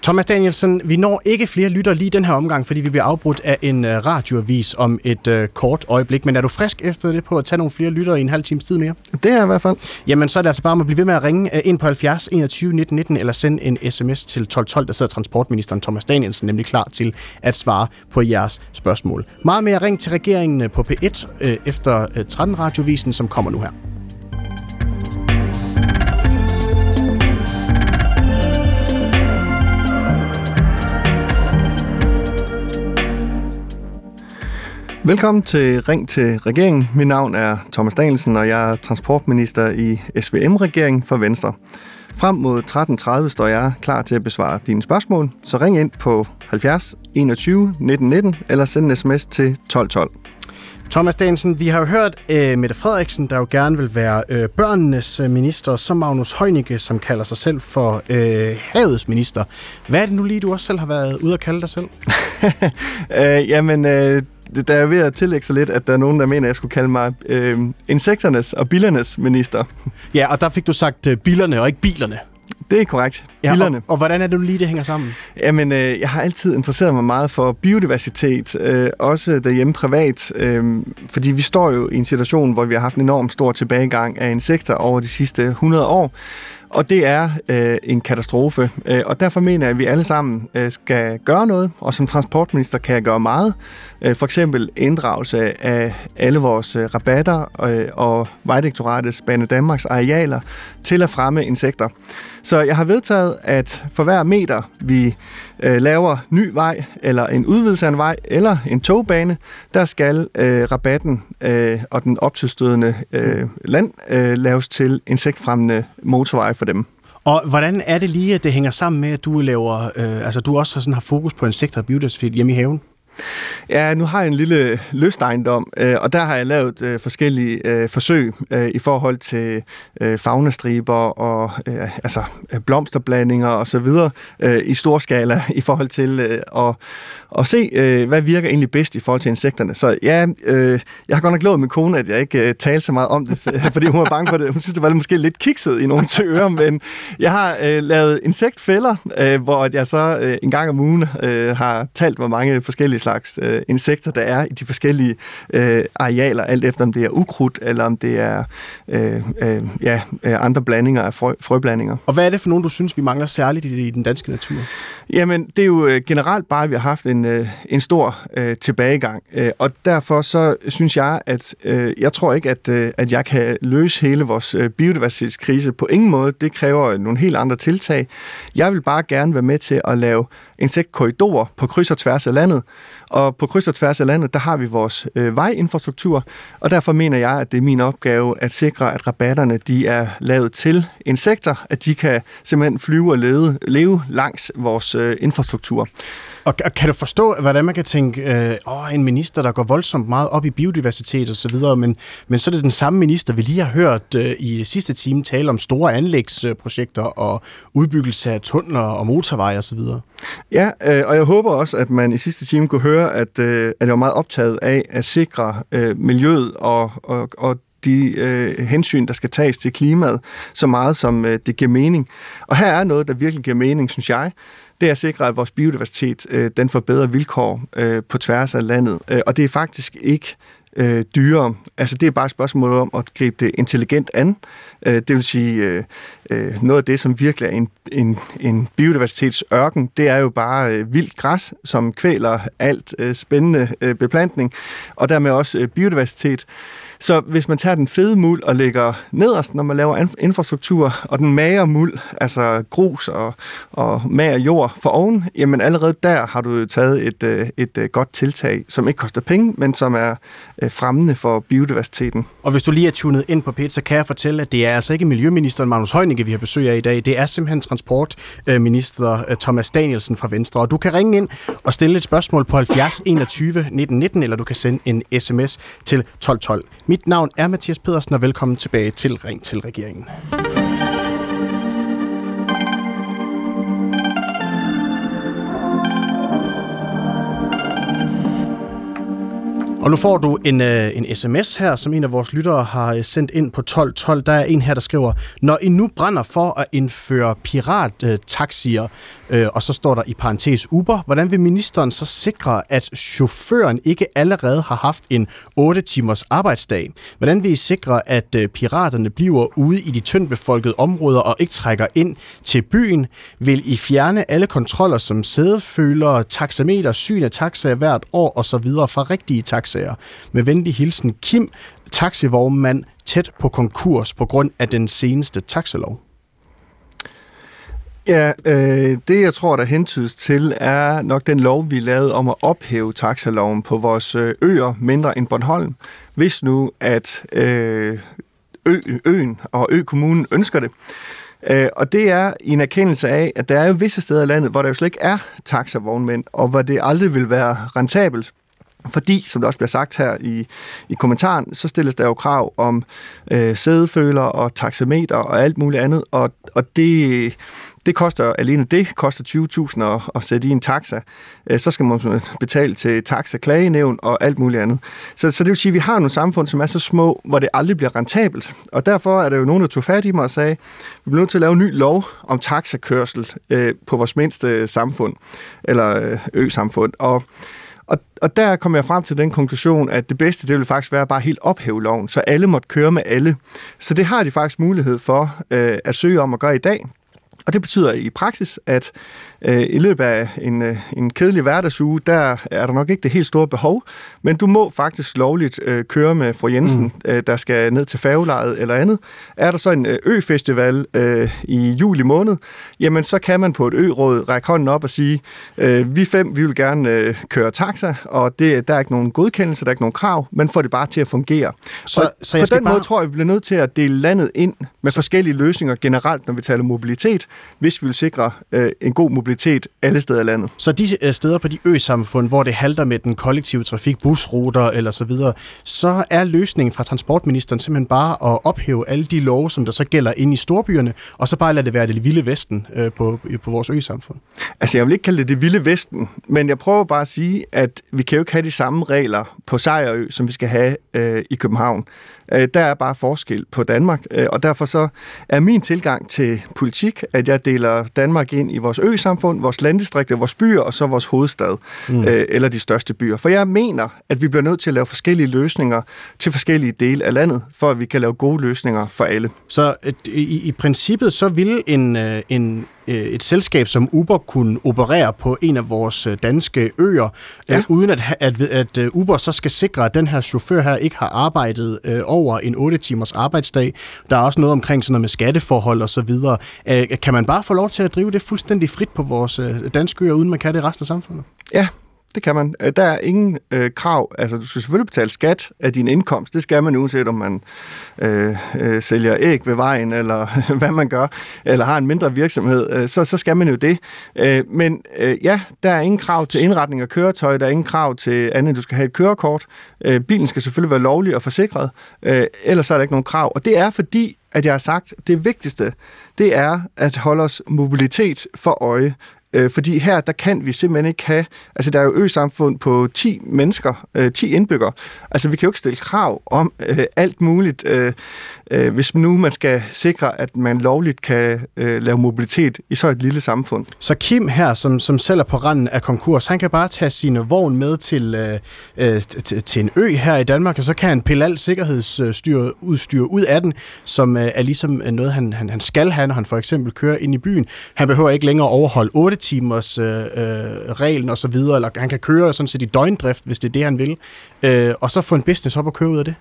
Speaker 3: Thomas Danielsen, vi når ikke flere lytter lige den her omgang, fordi vi bliver afbrudt af en uh, radioavis om et uh, kort øjeblik. Men er du frisk efter det på at tage nogle flere lytter i en halv times tid mere?
Speaker 2: Det er i hvert fald.
Speaker 3: Jamen, så er det altså bare om at blive ved med at ringe uh, ind på 70 21 19 19, eller sende en sms til 1212, der sidder transportministeren Thomas Danielsen nemlig klar til at svare på jeres spørgsmål. Meget mere ring til regeringen på P1 uh, efter uh, 13 radiovisen, som kommer nu her.
Speaker 2: Velkommen til Ring til regeringen. Mit navn er Thomas Danielsen, og jeg er transportminister i SVM-regeringen for Venstre. Frem mod 13.30 står jeg klar til at besvare dine spørgsmål, så ring ind på 70 21 19 19 eller send en sms til 1212.
Speaker 3: Thomas Danielsen, vi har jo hørt uh, Mette Frederiksen, der jo gerne vil være uh, børnenes uh, minister, som Magnus Heunicke, som kalder sig selv for uh, havets minister. Hvad er det nu lige, du også selv har været ude at kalde dig selv?
Speaker 2: uh, (laughs) jamen, uh der er ved at tillægge sig lidt, at der er nogen, der mener, at jeg skulle kalde mig øh, insekternes og billernes minister. (laughs)
Speaker 3: Ja, og der fik du sagt øh, billerne og ikke bilerne.
Speaker 2: Det er korrekt.
Speaker 3: Ja, og, og hvordan er det lige, det hænger sammen?
Speaker 2: Jamen, øh, jeg har altid interesseret mig meget for biodiversitet, øh, også derhjemme privat, øh, fordi vi står jo i en situation, hvor vi har haft en enorm stor tilbagegang af insekter over de sidste 100 år. Og det er øh, en katastrofe, øh, og derfor mener jeg, at vi alle sammen øh, skal gøre noget, og som transportminister kan jeg gøre meget. Øh, for eksempel inddragelse af alle vores øh, rabatter øh, og Vejdirektoratets Bane Danmarks arealer til at fremme insekter. Så jeg har vedtaget, at for hver meter vi øh, laver ny vej, eller en udvidelse af en vej, eller en togbane, der skal øh, rabatten øh, og den optilstødende øh, land øh, laves til insektfremmende motorveje for dem.
Speaker 3: Og hvordan er det lige, at det hænger sammen med, at du laver, øh, altså du også sådan har fokus på insekter og biodiversitet hjemme i haven?
Speaker 2: Ja, nu har jeg en lille lystejendom, øh, og der har jeg lavet øh, forskellige øh, forsøg øh, i forhold til øh, faunastriber og øh, altså blomsterblandinger og så videre i stor skala i forhold til at, at se, hvad virker egentlig bedst i forhold til insekterne. Så ja, jeg har godt nok lovet min kone, at jeg ikke talte så meget om det, (laughs) fordi hun var bange for det. Hun synes, det var måske lidt kikset i nogle ører, men jeg har lavet insektfælder, hvor jeg så en gang om ugen har talt, hvor mange forskellige slags øh, insekter, der er i de forskellige øh, arealer, alt efter om det er ukrudt, eller om det er øh, øh, ja, øh, andre blandinger af frø, frøblandinger.
Speaker 3: Og hvad er det for nogen, du synes, vi mangler særligt i, i den danske natur?
Speaker 2: Jamen, det er jo øh, generelt bare, at vi har haft en, øh, en stor øh, tilbagegang, øh, og derfor så synes jeg, at øh, jeg tror ikke, at, øh, at jeg kan løse hele vores øh, biodiversitetskrise på ingen måde. Det kræver nogle helt andre tiltag. Jeg vil bare gerne være med til at lave insektkorridorer på kryds og tværs af landet. Og på kryds og tværs af landet, der har vi vores øh, vejinfrastruktur, og derfor mener jeg, at det er min opgave at sikre, at rabatterne de er lavet til insekter, at de kan simpelthen flyve og lede, leve langs vores øh, infrastruktur.
Speaker 3: Og kan du forstå, hvordan man kan tænke, øh, åh, en minister, der går voldsomt meget op i biodiversitet og så videre, men, men så er det den samme minister, vi lige har hørt øh, i sidste time tale om store anlægsprojekter og udbyggelse af tunneler og motorveje og så videre.
Speaker 2: Ja, øh, og jeg håber også, at man i sidste time kunne høre, at, øh, at jeg var meget optaget af at sikre øh, miljøet og, og, og de øh, hensyn, der skal tages til klimaet, så meget som øh, det giver mening. Og her er noget, der virkelig giver mening, synes jeg det er at sikre, at vores biodiversitet øh, den får bedre vilkår øh, på tværs af landet. Øh, og det er faktisk ikke øh, dyrere. Altså det er bare et spørgsmål om at gribe det intelligent an. Øh, det vil sige, øh, øh, noget af det, som virkelig er en, en, en biodiversitetsørken, det er jo bare øh, vildt græs, som kvæler alt øh, spændende øh, beplantning, og dermed også øh, biodiversitet. Så hvis man tager den fede muld og lægger nederst, når man laver infrastruktur, og den mager muld, altså grus og, og mager jord for oven, jamen allerede der har du taget et, øh, et, øh, godt tiltag, som ikke koster penge, men som er øh, fremmende for biodiversiteten.
Speaker 3: Og hvis du lige er tunet ind på PET, så kan jeg fortælle, at det er altså ikke Miljøministeren Magnus Heunicke, vi har besøg af i dag. Det er simpelthen Transportminister Thomas Danielsen fra Venstre. Og du kan ringe ind og stille et spørgsmål på 70 21 19 19, eller du kan sende en sms til 1212. Mit navn er Mathias Pedersen, og velkommen tilbage til Ring til regeringen. Og nu får du en, øh, en sms her, som en af vores lyttere har øh, sendt ind på 1212. Der er en her, der skriver, når I nu brænder for at indføre pirat-taxier, øh, Øh, og så står der i parentes Uber, hvordan vil ministeren så sikre, at chaufføren ikke allerede har haft en 8 timers arbejdsdag? Hvordan vil I sikre, at øh, piraterne bliver ude i de tyndt befolkede områder og ikke trækker ind til byen? Vil I fjerne alle kontroller som sædefølere, taxameter, syn af taxaer hvert år osv. fra rigtige taxaer? Med venlig hilsen Kim, taxivognmand tæt på konkurs på grund af den seneste taxalov.
Speaker 2: Ja, øh, det jeg tror, der hentydes til, er nok den lov, vi lavede om at ophæve taxaloven på vores øh, øer mindre end Bornholm. Hvis nu, at øh, ø, øen og ø-kommunen ønsker det. Øh, og det er i en erkendelse af, at der er jo visse steder i landet, hvor der jo slet ikke er taxavognmænd, og hvor det aldrig vil være rentabelt fordi, som det også bliver sagt her i, i kommentaren, så stilles der jo krav om øh, sædeføler og taxameter og alt muligt andet, og, og det, det koster alene det koster 20.000 at, at sætte i en taxa. Øh, så skal man betale til taxa-klagenævn og alt muligt andet. Så, så det vil sige, at vi har nogle samfund, som er så små, hvor det aldrig bliver rentabelt. Og derfor er der jo nogen, der tog fat i mig og sagde, vi bliver nødt til at lave en ny lov om taxakørsel øh, på vores mindste samfund, eller øh, ø-samfund. Og og, og der kom jeg frem til den konklusion, at det bedste, det ville faktisk være bare helt ophæve loven, så alle måtte køre med alle. Så det har de faktisk mulighed for øh, at søge om at gøre i dag. Og det betyder i praksis, at øh, i løbet af en, øh, en kedelig hverdagsuge, der er der nok ikke det helt store behov, men du må faktisk lovligt øh, køre med fru Jensen, mm. øh, der skal ned til færgelejet eller andet. Er der så en øh, ø-festival øh, i juli måned, jamen så kan man på et ø-råd række hånden op og sige, øh, vi fem, vi vil gerne øh, køre taxa, og det, der er ikke nogen godkendelse, der er ikke nogen krav, men får det bare til at fungere. Så, og så på den bare... måde tror jeg, vi bliver nødt til at dele landet ind med forskellige løsninger generelt, når vi taler mobilitet, hvis vi vil sikre øh, en god mobilitet alle steder i landet.
Speaker 3: Så de øh, steder på de ø-samfund, hvor det halter med den kollektive trafik, busruter eller så videre, så er løsningen fra transportministeren simpelthen bare at ophæve alle de love, som der så gælder inde i storbyerne, og så bare lade det være det vilde vesten øh, på, på vores ø-samfund.
Speaker 2: Altså jeg vil ikke kalde det det vilde vesten, men jeg prøver bare at sige, at vi kan jo ikke have de samme regler på Sejrø, som vi skal have øh, i København. Øh, der er bare forskel på Danmark, øh, og derfor så er min tilgang til politik, at jeg deler Danmark ind i vores ø-samfund, vores landdistrikter, vores byer og så vores hovedstad, mm. øh, eller de største byer. For jeg mener, at vi bliver nødt til at lave forskellige løsninger til forskellige dele af landet, for at vi kan lave gode løsninger for alle.
Speaker 3: Så i, i princippet så ville en, øh, en Øh, et selskab som Uber kunne operere på en af vores øh, danske øer, ja. øh, uden at, at, at øh, Uber så skal sikre, at den her chauffør her ikke har arbejdet øh, over en 8 timers arbejdsdag. Der er også noget omkring sådan noget med skatteforhold og så videre. Øh, kan man bare få lov til at drive det fuldstændig frit på vores øh, danske øer, uden man kan det resten af samfundet?
Speaker 2: Ja, det kan man. Øh, der er ingen øh, krav. Altså, du skal selvfølgelig betale skat af din indkomst. Det skal man uanset om man øh, øh, sælger æg ved vejen, eller (laughs) hvad man gør, eller har en mindre virksomhed. Øh, så, så skal man jo det. Øh, men øh, ja, der er ingen krav til indretning af køretøj. Der er ingen krav til andet, du skal have et kørekort. Øh, bilen skal selvfølgelig være lovlig og forsikret. Øh, ellers er der ikke nogen krav. Og det er fordi, at jeg har sagt, det vigtigste, det er at holde os mobilitet for øje. Øh, fordi her, der kan vi simpelthen ikke have... Altså, der er jo ø-samfund på 10 mennesker, øh, 10 indbyggere. Altså, vi kan jo ikke stille krav om øh, alt muligt, øh, øh, hvis nu man skal sikre, at man lovligt kan øh, lave mobilitet i så et lille samfund.
Speaker 3: Så Kim her, som, som selv er på randen af konkurs, han kan bare tage sine vogn med til, øh, øh til en ø her i Danmark, og så kan han pille alt sikkerhedsudstyr ud af den, som øh, er ligesom noget, han, han, han skal have, når han for eksempel kører ind i byen. Han behøver ikke længere overholde 8 timers øh, øh, reglen og så videre, eller han kan køre sådan set i døgndrift, hvis det er det, han vil, øh, og så få en business op og køre ud af det?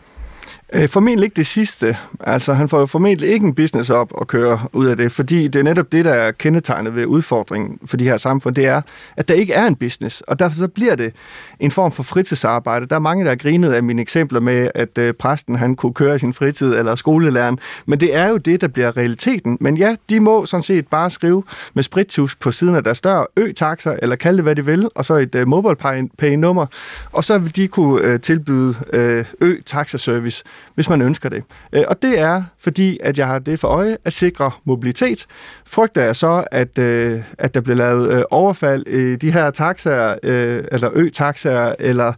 Speaker 2: Øh, formentlig ikke det sidste. Altså, han får jo formentlig ikke en business op og køre ud af det, fordi det er netop det, der er kendetegnet ved udfordringen for de her samfund, det er, at der ikke er en business, og derfor så bliver det en form for fritidsarbejde. Der er mange, der har grinet af mine eksempler med, at øh, præsten han kunne køre i sin fritid, eller skolelæreren, men det er jo det, der bliver realiteten. Men ja, de må sådan set bare skrive med spritus på siden af deres dør, ø-taxer, eller kalde det, hvad de vil, og så et uh, mobile pay-nummer, og så vil de kunne uh, tilbyde uh, ø-taxa-service hvis man ønsker det. Øh, og det er, fordi at jeg har det for øje at sikre mobilitet. Frygter jeg så, at, øh, at der bliver lavet øh, overfald i de her taxaer, eller ø-taxaer, eller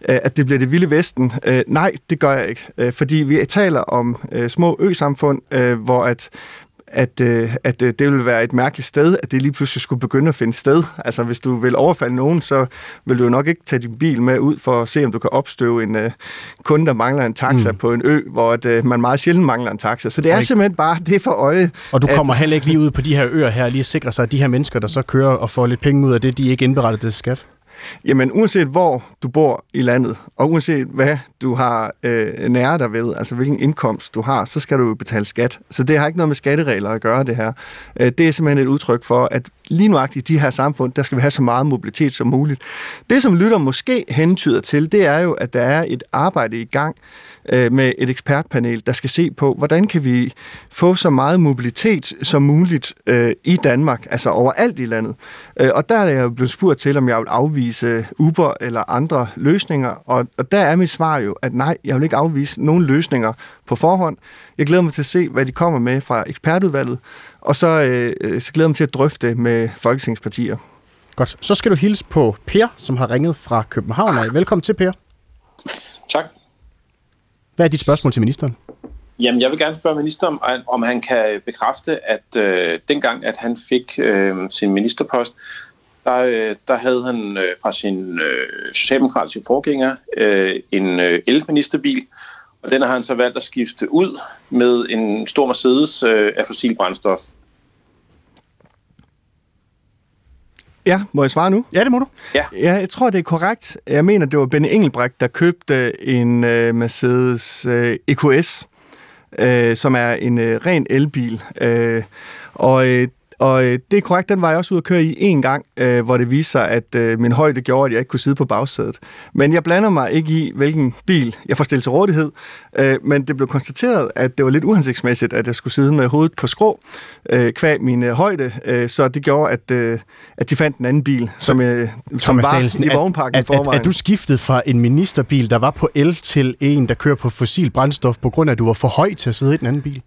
Speaker 2: at det bliver det vilde vesten. Nej, det gør jeg ikke. Fordi vi taler om små ø-samfund, hvor at at, øh, at øh, det vil være et mærkeligt sted, at det lige pludselig skulle begynde at finde sted. Altså, hvis du vil overfalde nogen, så vil du jo nok ikke tage din bil med ud for at se, om du kan opstøve en øh, kunde, der mangler en taxa mm. på en ø, hvor at, øh, man meget sjældent mangler en taxa. Så det er simpelthen bare det for øje.
Speaker 3: Og du kommer at, heller ikke lige ud på de her øer her, lige at sikre sig, at de her mennesker, der så kører og får lidt penge ud af det, de ikke indberettet til skat?
Speaker 2: Jamen, uanset hvor du bor i landet, og uanset hvad du har øh, nære dig ved, altså hvilken indkomst du har, så skal du betale skat. Så det har ikke noget med skatteregler at gøre, det her. Øh, det er simpelthen et udtryk for, at lige nu i de her samfund, der skal vi have så meget mobilitet som muligt. Det, som lytter måske hentyder til, det er jo, at der er et arbejde i gang øh, med et ekspertpanel, der skal se på, hvordan kan vi få så meget mobilitet som muligt øh, i Danmark, altså overalt i landet. Øh, og der er jeg blevet spurgt til, om jeg vil afvise Uber eller andre løsninger, og, og der er mit svar jo, at nej, jeg vil ikke afvise nogen løsninger på forhånd. Jeg glæder mig til at se, hvad de kommer med fra ekspertudvalget, og så, øh, så glæder jeg mig til at drøfte med folketingspartier.
Speaker 3: Godt. Så skal du hilse på Per, som har ringet fra København. Velkommen til, Per.
Speaker 7: Tak.
Speaker 3: Hvad er dit spørgsmål til ministeren?
Speaker 7: Jamen, jeg vil gerne spørge ministeren, om han kan bekræfte, at øh, dengang, at han fik øh, sin ministerpost, der, øh, der havde han øh, fra sin øh, socialdemokratiske forgænger øh, en øh, elministerbil, og den har han så valgt at skifte ud med en stor Mercedes øh, af fossil brændstof.
Speaker 2: Ja, må jeg svare nu?
Speaker 3: Ja, det må du.
Speaker 7: Ja.
Speaker 2: ja jeg tror, det er korrekt. Jeg mener, det var Benny Engelbrecht, der købte en uh, Mercedes uh, EQS, uh, som er en uh, ren elbil. Uh, og uh, og øh, det er korrekt, den var jeg også ude at køre i en gang, øh, hvor det viste sig, at øh, min højde gjorde, at jeg ikke kunne sidde på bagsædet. Men jeg blander mig ikke i, hvilken bil jeg får stillet til rådighed. Øh, men det blev konstateret, at det var lidt uhensigtsmæssigt, at jeg skulle sidde med hovedet på skrå, øh, kvæg min øh, højde. Øh, så det gjorde, at, øh, at de fandt en anden bil, som, øh, som var Dahlsen, i vognparken
Speaker 3: at, at, at, du skiftet fra en ministerbil, der var på el, til en, der kører på fossil brændstof, på grund af, at du var for høj til at sidde i den anden bil?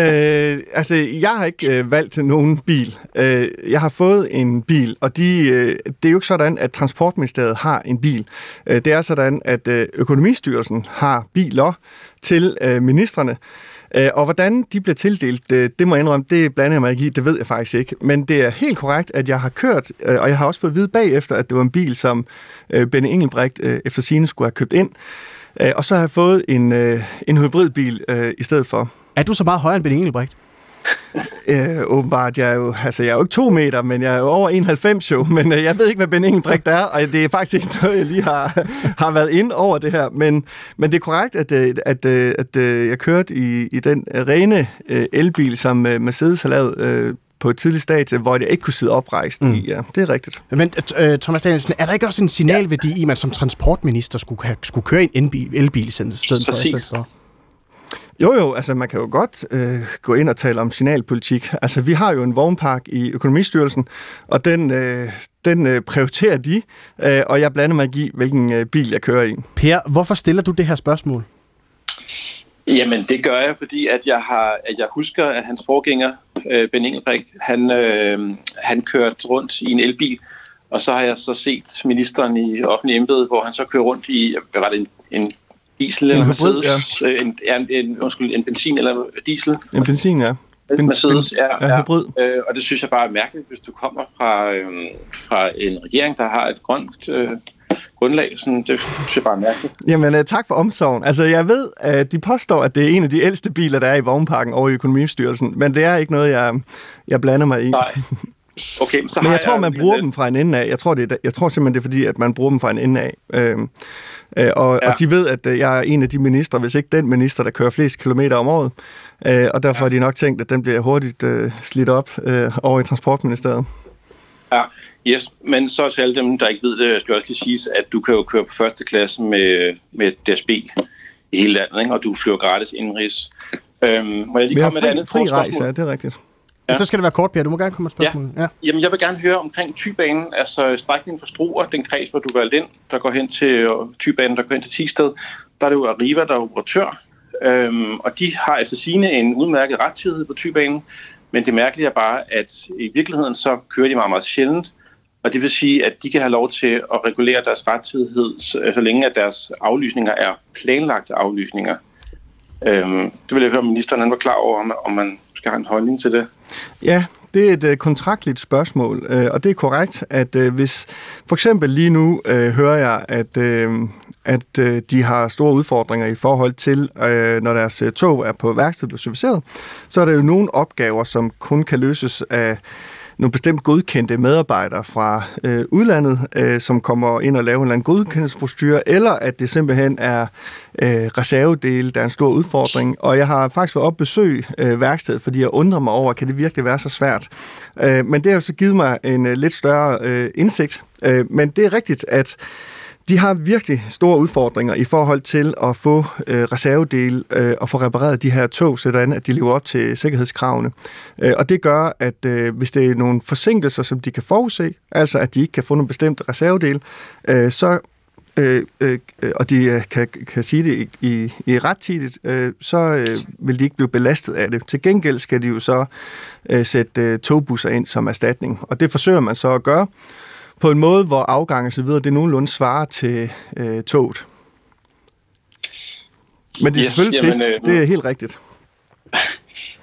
Speaker 2: øh, altså, jeg har ikke øh, valgt til nogen nogen bil. Øh, jeg har fået en bil, og de, øh, det er jo ikke sådan, at Transportministeriet har en bil. Øh, det er sådan, at øh, Økonomistyrelsen har biler til øh, ministerne. Øh, og hvordan de bliver tildelt, det må jeg indrømme, det blander jeg mig ikke i, det ved jeg faktisk ikke. Men det er helt korrekt, at jeg har kørt, og jeg har også fået at vide bagefter, at det var en bil, som Benny Engelbrecht efter sine skulle have købt ind. Og så har jeg fået en, en hybridbil i stedet for.
Speaker 3: Er du så meget højere end Benny Engelbrecht? (laughs)
Speaker 2: Øh, åbenbart, jeg er, jo, altså, jeg er jo ikke to meter, men jeg er jo over 91 jo, men øh, jeg ved ikke, hvad Ben Engelbrecht er, og det er faktisk ikke noget, jeg lige har, (laughs) har været ind over det her, men, men det er korrekt, at, øh, at, at, at, at jeg kørte i, i den rene øh, elbil, som Mercedes har lavet øh, på et tidligt stadie, hvor jeg ikke kunne sidde oprejst mm. i. Ja, det er rigtigt.
Speaker 3: Men uh, Thomas Danielsen, er der ikke også en signalværdi ja. i, at man som transportminister skulle, have, skulle køre en elbil, elbil i stedet for? Præcis. For?
Speaker 2: Jo, jo, altså man kan jo godt øh, gå ind og tale om signalpolitik. Altså vi har jo en vognpark i Økonomistyrelsen, og den, øh, den øh, prioriterer de, øh, og jeg blander mig i, hvilken øh, bil jeg kører i.
Speaker 3: Per, hvorfor stiller du det her spørgsmål?
Speaker 7: Jamen, det gør jeg, fordi at jeg har, at jeg husker, at hans forgænger, øh, Ben Engelbrecht, han, øh, han kørte rundt i en elbil, og så har jeg så set ministeren i offentlig embede, hvor han så kører rundt i, hvad var det, en, en diesel eller en hybrid, Mercedes, ja. en, en, en, undskyld, en benzin eller diesel.
Speaker 2: En benzin, ja.
Speaker 7: Ben, Mercedes, ben, ja, ja, hybrid. Øh, og det synes jeg bare er mærkeligt, hvis du kommer fra, øh, fra en regering, der har et grønt øh, grundlag. Sådan, det synes jeg bare er mærkeligt.
Speaker 2: Jamen, uh, tak for omsorgen. Altså, jeg ved, at de påstår, at det er en af de ældste biler, der er i vognparken over i Økonomistyrelsen, men det er ikke noget, jeg, jeg blander mig i.
Speaker 7: Nej. (laughs) Okay, så
Speaker 2: men jeg, jeg tror, man bruger dem fra en ende af. Jeg tror, det er, jeg tror simpelthen, det er fordi, at man bruger dem fra en ende af. Øh, Øh, og, ja. og de ved, at øh, jeg er en af de ministre, hvis ikke den minister, der kører flest kilometer om året. Øh, og derfor ja. har de nok tænkt, at den bliver hurtigt øh, slidt op øh, over i Transportministeriet.
Speaker 7: Ja, yes. men så til alle dem, der ikke ved det, skal også lige sige, at du kan jo køre på første klasse med, med DSB i hele landet, ikke? og du flyver gratis indrigs. Øhm, må jeg lige komme fri, med et andet
Speaker 2: fri rejse, ja, det er rigtigt.
Speaker 3: Ja. Så skal det være kort, Pierre. Du må gerne komme med spørgsmål.
Speaker 7: Ja. ja. Jamen, jeg vil gerne høre omkring Tybanen, altså strækningen for Struer, den kreds, hvor du valgte ind, der går hen til Tybanen, der går hen til Tisted. der er det jo Arriva, der er operatør, øhm, og de har efter sine en udmærket rettidighed på tybanen, men det mærkelige er bare, at i virkeligheden så kører de meget, meget sjældent, og det vil sige, at de kan have lov til at regulere deres rettidighed, så, så længe at deres aflysninger er planlagte aflysninger. Øhm, det vil jeg høre, om ministeren han var klar over, om, om man skal have en holdning til det.
Speaker 2: Ja, det er et øh, kontraktligt spørgsmål, øh, og det er korrekt, at øh, hvis for eksempel lige nu hører jeg, at, uh, at øh, de har store udfordringer i forhold til, øh, når deres uh, tog er på værksted og serviceret, så er der jo nogle opgaver, som kun kan løses af nogle bestemt godkendte medarbejdere fra øh, udlandet, øh, som kommer ind og laver en eller anden godkendelsesprocedure, eller at det simpelthen er øh, reservedele, der er en stor udfordring. Og jeg har faktisk været op besøg øh, værkstedet, fordi jeg undrer mig over, kan det virkelig være så svært? Øh, men det har så givet mig en øh, lidt større øh, indsigt. Øh, men det er rigtigt, at de har virkelig store udfordringer i forhold til at få øh, reservedel øh, og få repareret de her tog, sådan at de lever op til sikkerhedskravene. Øh, og det gør, at øh, hvis det er nogle forsinkelser, som de kan forudse, altså at de ikke kan få nogle bestemte reservedel, øh, så øh, øh, og de øh, kan, kan sige det i, i, ret tidligt, øh, så øh, vil de ikke blive belastet af det. Til gengæld skal de jo så øh, sætte øh, togbusser ind som erstatning, og det forsøger man så at gøre, på en måde, hvor afgang og så videre, det nogenlunde svarer til øh, toget. Men det er yes, selvfølgelig jamen, trist. Øh, det er helt rigtigt. (laughs)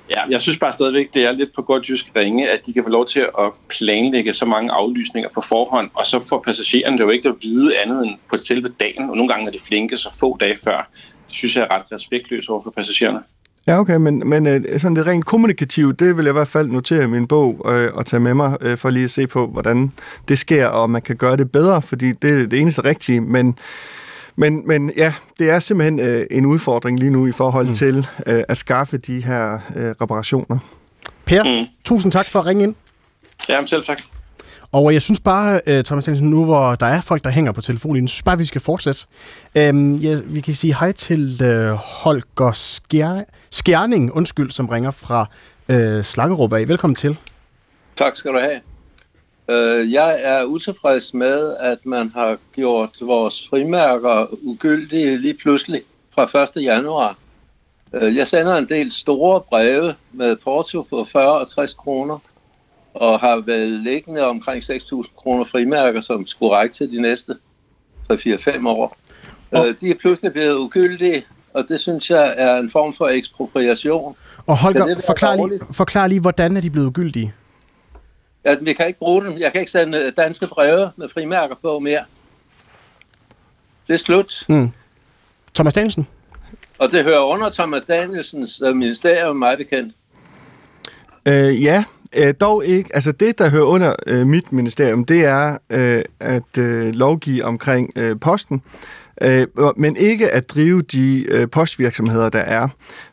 Speaker 7: Ja, jeg synes bare stadigvæk, det er lidt på godt jysk ringe, at de kan få lov til at planlægge så mange aflysninger på forhånd, og så får passagererne det jo ikke at vide andet end på selve dagen, og nogle gange er det flinke så få dage før. Det synes jeg er ret respektløst over for passagererne.
Speaker 2: Ja, okay, men, men øh, sådan det rent kommunikativt, det vil jeg i hvert fald notere i min bog øh, og tage med mig, øh, for lige at se på, hvordan det sker, og man kan gøre det bedre, fordi det er det eneste rigtige, men, men, men ja, det er simpelthen øh, en udfordring lige nu i forhold mm. til øh, at skaffe de her øh, reparationer.
Speaker 3: Per, mm. tusind tak for at ringe ind.
Speaker 7: Ja, selv tak.
Speaker 3: Og jeg synes bare, øh, Thomas Jensen, nu hvor der er folk, der hænger på telefonen, synes bare, vi skal fortsætte. Øhm, ja, vi kan sige hej til øh, Holger Skjer- Skjerning, undskyld, som ringer fra øh, Slangerup af. Velkommen til.
Speaker 8: Tak skal du have. Øh, jeg er utilfreds med, at man har gjort vores frimærker ugyldige lige pludselig fra 1. januar. Øh, jeg sender en del store breve med porto på 40 og 60 kroner og har vel liggende omkring 6.000 kroner frimærker, som skulle række til de næste 3-4-5 år. Og, øh, de er pludselig blevet ugyldige, og det synes jeg er en form for ekspropriation.
Speaker 3: Og Holger, forklar lige, forklar lige, hvordan er de blevet ugyldige?
Speaker 8: Ja, vi kan ikke bruge dem. Jeg kan ikke sende danske breve med frimærker på mere. Det er slut. Mm.
Speaker 3: Thomas Danielsen?
Speaker 8: Og det hører under Thomas Danielsens uh, ministerium, mig bekendt.
Speaker 2: Øh, ja, Øh, dog ikke. Altså det, der hører under øh, mit ministerium, det er øh, at øh, lovgive omkring øh, posten, øh, men ikke at drive de øh, postvirksomheder, der er.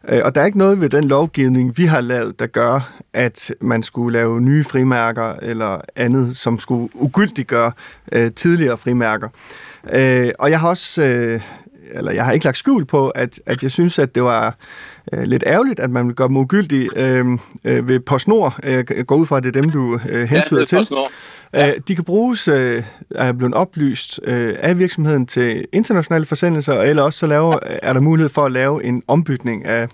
Speaker 2: Øh, og der er ikke noget ved den lovgivning, vi har lavet, der gør, at man skulle lave nye frimærker eller andet, som skulle ugyldiggøre øh, tidligere frimærker. Øh, og jeg har også... Øh, eller jeg har ikke lagt skjul på, at, at jeg synes, at det var øh, lidt ærgerligt, at man vil gøre dem ugyldige øh, øh, ved PostNord. Jeg går ud fra, at det er dem, du øh, hentyder ja, til. Ja. Øh, de kan bruges, øh, er blevet oplyst øh, af virksomheden til internationale forsendelser, eller også så laver, er der mulighed for at lave en ombytning af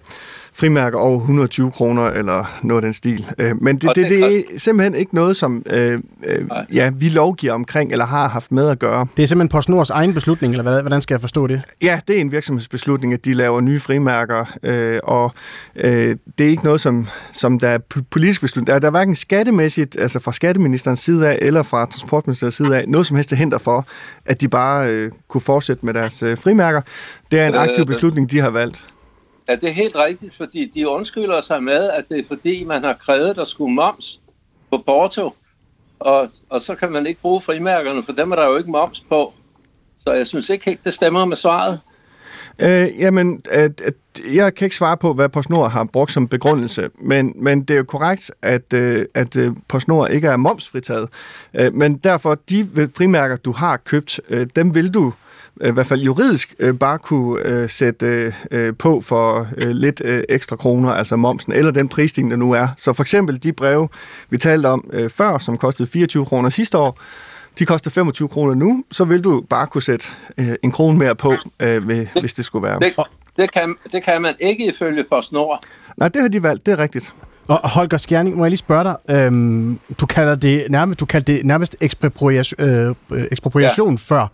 Speaker 2: frimærker over 120 kroner eller noget af den stil. Øh, men det, det, det er simpelthen ikke noget, som øh, øh, ja, vi lovgiver omkring eller har haft med at gøre.
Speaker 3: Det er simpelthen PostNords egen beslutning, eller hvad, hvordan skal jeg forstå det?
Speaker 2: Ja, det er en virksomhedsbeslutning, at de laver nye frimærker, øh, og øh, det er ikke noget, som, som der er politisk beslutning. Der, der er hverken skattemæssigt, altså fra skatteministerens side af, eller fra transportministeriets side af, noget som helst til hinder for, at de bare øh, kunne fortsætte med deres øh, frimærker. Det er en aktiv beslutning, de har valgt.
Speaker 8: Ja, det er helt rigtigt, fordi de undskylder sig med, at det er fordi, man har krævet, at der skulle moms på Porto, og, og så kan man ikke bruge frimærkerne, for dem er der jo ikke moms på. Så jeg synes ikke helt, det stemmer med svaret.
Speaker 2: Øh, jamen, at, at, jeg kan ikke svare på, hvad PostNord har brugt som begrundelse, men, men det er jo korrekt, at, øh, at øh, PostNord ikke er momsfritaget. Øh, men derfor, de frimærker, du har købt, øh, dem vil du i hvert fald juridisk øh, bare kunne øh, sætte øh, på for øh, lidt øh, ekstra kroner, altså momsen, eller den prisstigning, der nu er. Så for eksempel de breve, vi talte om øh, før, som kostede 24 kroner sidste år, de koster 25 kroner nu, så vil du bare kunne sætte øh, en krone mere på, øh, ved, hvis det skulle være.
Speaker 8: Det, det, kan, det kan man ikke ifølge PostNord.
Speaker 2: Nej, det har de valgt, det er rigtigt.
Speaker 3: Og Holger Skjerning, må jeg lige spørge dig, øhm, du kalder det nærmest, du kalder det nærmest ekspropriation, øh, ekspropriation ja. før.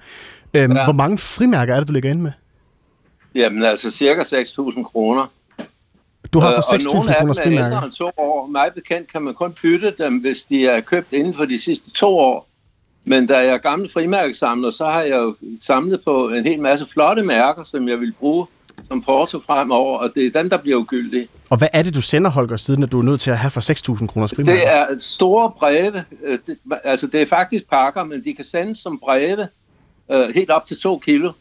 Speaker 3: Øhm, ja. Hvor mange frimærker er det, du ligger inde med?
Speaker 8: Jamen altså cirka 6.000 kroner.
Speaker 3: Du har for 6.000 kroner frimærker? Og nogle af
Speaker 8: to år. Mig bekendt kan man kun bytte dem, hvis de er købt inden for de sidste to år. Men da jeg er gammel frimærkesamler, så har jeg jo samlet på en hel masse flotte mærker, som jeg vil bruge som porto fremover, og det er dem, der bliver ugyldige.
Speaker 3: Og hvad er det, du sender, Holger, siden at du er nødt til at have for 6.000 kroners frimærker?
Speaker 8: Det er store breve. Øh, det, altså, det er faktisk pakker, men de kan sendes som breve øh, helt op til 2 kilo.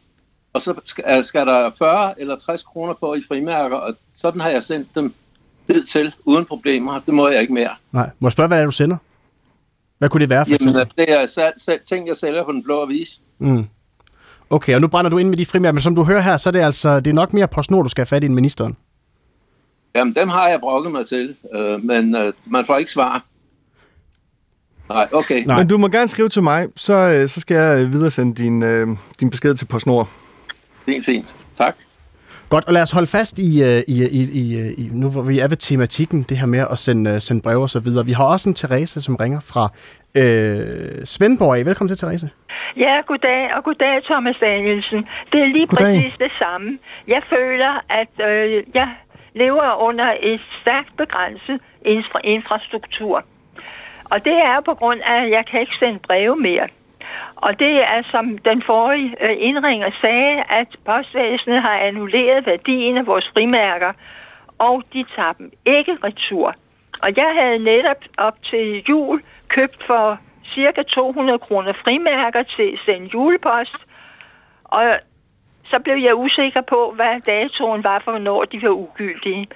Speaker 8: Og så skal, skal der 40 eller 60 kroner på i frimærker, og sådan har jeg sendt dem ned til, uden problemer. Det må jeg ikke mere.
Speaker 3: Nej. Må jeg spørge, hvad er det, du sender? Hvad kunne det være for
Speaker 8: Jamen, eksempel? det er sal- sal- ting, jeg sælger på den blå avis.
Speaker 3: Mm. Okay, og nu brænder du ind med de frimærker, men som du hører her, så er det altså det er nok mere på snor, du skal have fat i en ministeren.
Speaker 8: Jamen, dem har jeg brokket mig til, øh, men øh, man får ikke svar. Nej, okay. Nej.
Speaker 2: Men du må gerne skrive til mig, så, øh, så skal jeg videre sende din, øh, din besked til PostNord.
Speaker 8: Fint, fint. Tak.
Speaker 3: Godt, og lad os holde fast i, i, i, i, i nu hvor vi er ved tematikken, det her med at sende, sende breve og så videre. Vi har også en Therese, som ringer fra øh, Svendborg. Velkommen til, Therese.
Speaker 9: Ja, goddag, og goddag, Thomas Danielsen. Det er lige goddag. præcis det samme. Jeg føler, at øh, jeg lever under et stærkt begrænset infra- infrastruktur. Og det er på grund af, at jeg kan ikke sende breve mere. Og det er, som den forrige øh, indringer sagde, at postvæsenet har annulleret værdien af vores frimærker, og de tager dem ikke retur. Og jeg havde netop op til jul købt for cirka 200 kroner frimærker til sende julepost, og så blev jeg usikker på, hvad datoen var for, hvornår de var ugyldige.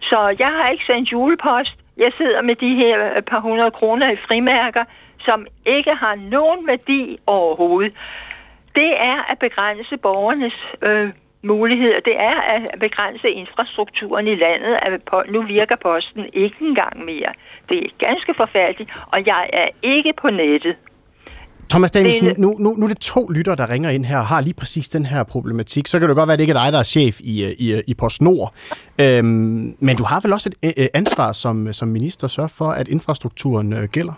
Speaker 9: Så jeg har ikke sendt julepost. Jeg sidder med de her øh, par hundrede kroner i frimærker, som ikke har nogen værdi overhovedet. Det er at begrænse borgernes øh, muligheder. Det er at begrænse infrastrukturen i landet. At nu virker posten ikke engang mere. Det er ganske forfærdeligt, og jeg er ikke på nettet.
Speaker 3: Thomas Danielsen, nu, nu, nu er det to lytter, der ringer ind her og har lige præcis den her problematik. Så kan det godt være, at det ikke er dig, der er chef i, i, i PostNord. Øhm, men du har vel også et ansvar som, som minister at sørge for, at infrastrukturen øh, gælder?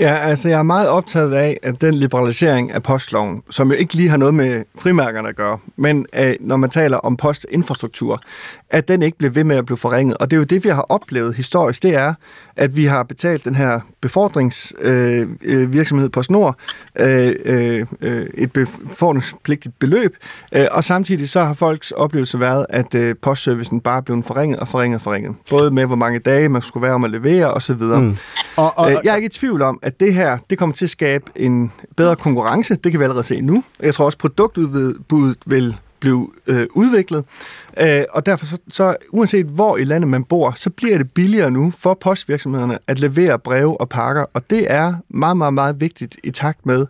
Speaker 2: Ja, altså jeg er meget optaget af, at den liberalisering af postloven, som jo ikke lige har noget med frimærkerne at gøre, men øh, når man taler om postinfrastruktur, at den ikke bliver ved med at blive forringet. Og det er jo det, vi har oplevet historisk, det er, at vi har betalt den her befordringsvirksomhed øh, på Snor øh, øh, øh, et befordringspligtigt beløb, øh, og samtidig så har folks oplevelse været, at øh, postservicen bare blevet forringet og forringet og forringet. Både med, hvor mange dage man skulle være om at levere osv. Mm. Og, og, øh, jeg er ikke i tvivl om, at det her det kommer til at skabe en bedre konkurrence. Det kan vi allerede se nu. Jeg tror også, produktudbuddet vil blive øh, udviklet. Øh, og derfor så, så, uanset hvor i landet man bor, så bliver det billigere nu for postvirksomhederne at levere breve og pakker. Og det er meget, meget, meget vigtigt i takt med,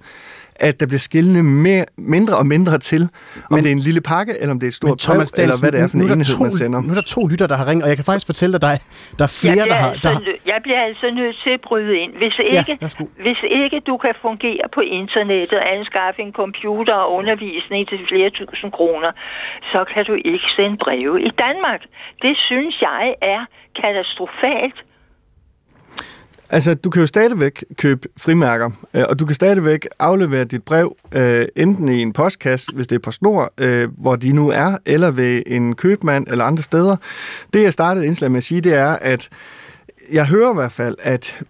Speaker 2: at der bliver skillende mere, mindre og mindre til, om men, det er en lille pakke, eller om det er et stort brev, eller hvad det er for en enhed,
Speaker 3: to,
Speaker 2: man sender.
Speaker 3: Nu er der to lytter, der har ringet, og jeg kan faktisk fortælle dig, der er, der er flere, der har...
Speaker 9: Altså,
Speaker 3: der har...
Speaker 9: Jeg bliver altså nødt til at bryde ind. Hvis ikke, ja, hvis ikke du kan fungere på internettet, anskaffe en computer og undervisning til flere tusind kroner, så kan du ikke sende breve i Danmark. Det synes jeg er katastrofalt
Speaker 2: Altså, du kan jo stadigvæk købe frimærker, øh, og du kan stadigvæk aflevere dit brev øh, enten i en postkasse, hvis det er på snor, øh, hvor de nu er, eller ved en købmand eller andre steder. Det, jeg startede indslag med at sige, det er, at jeg hører i hvert fald, at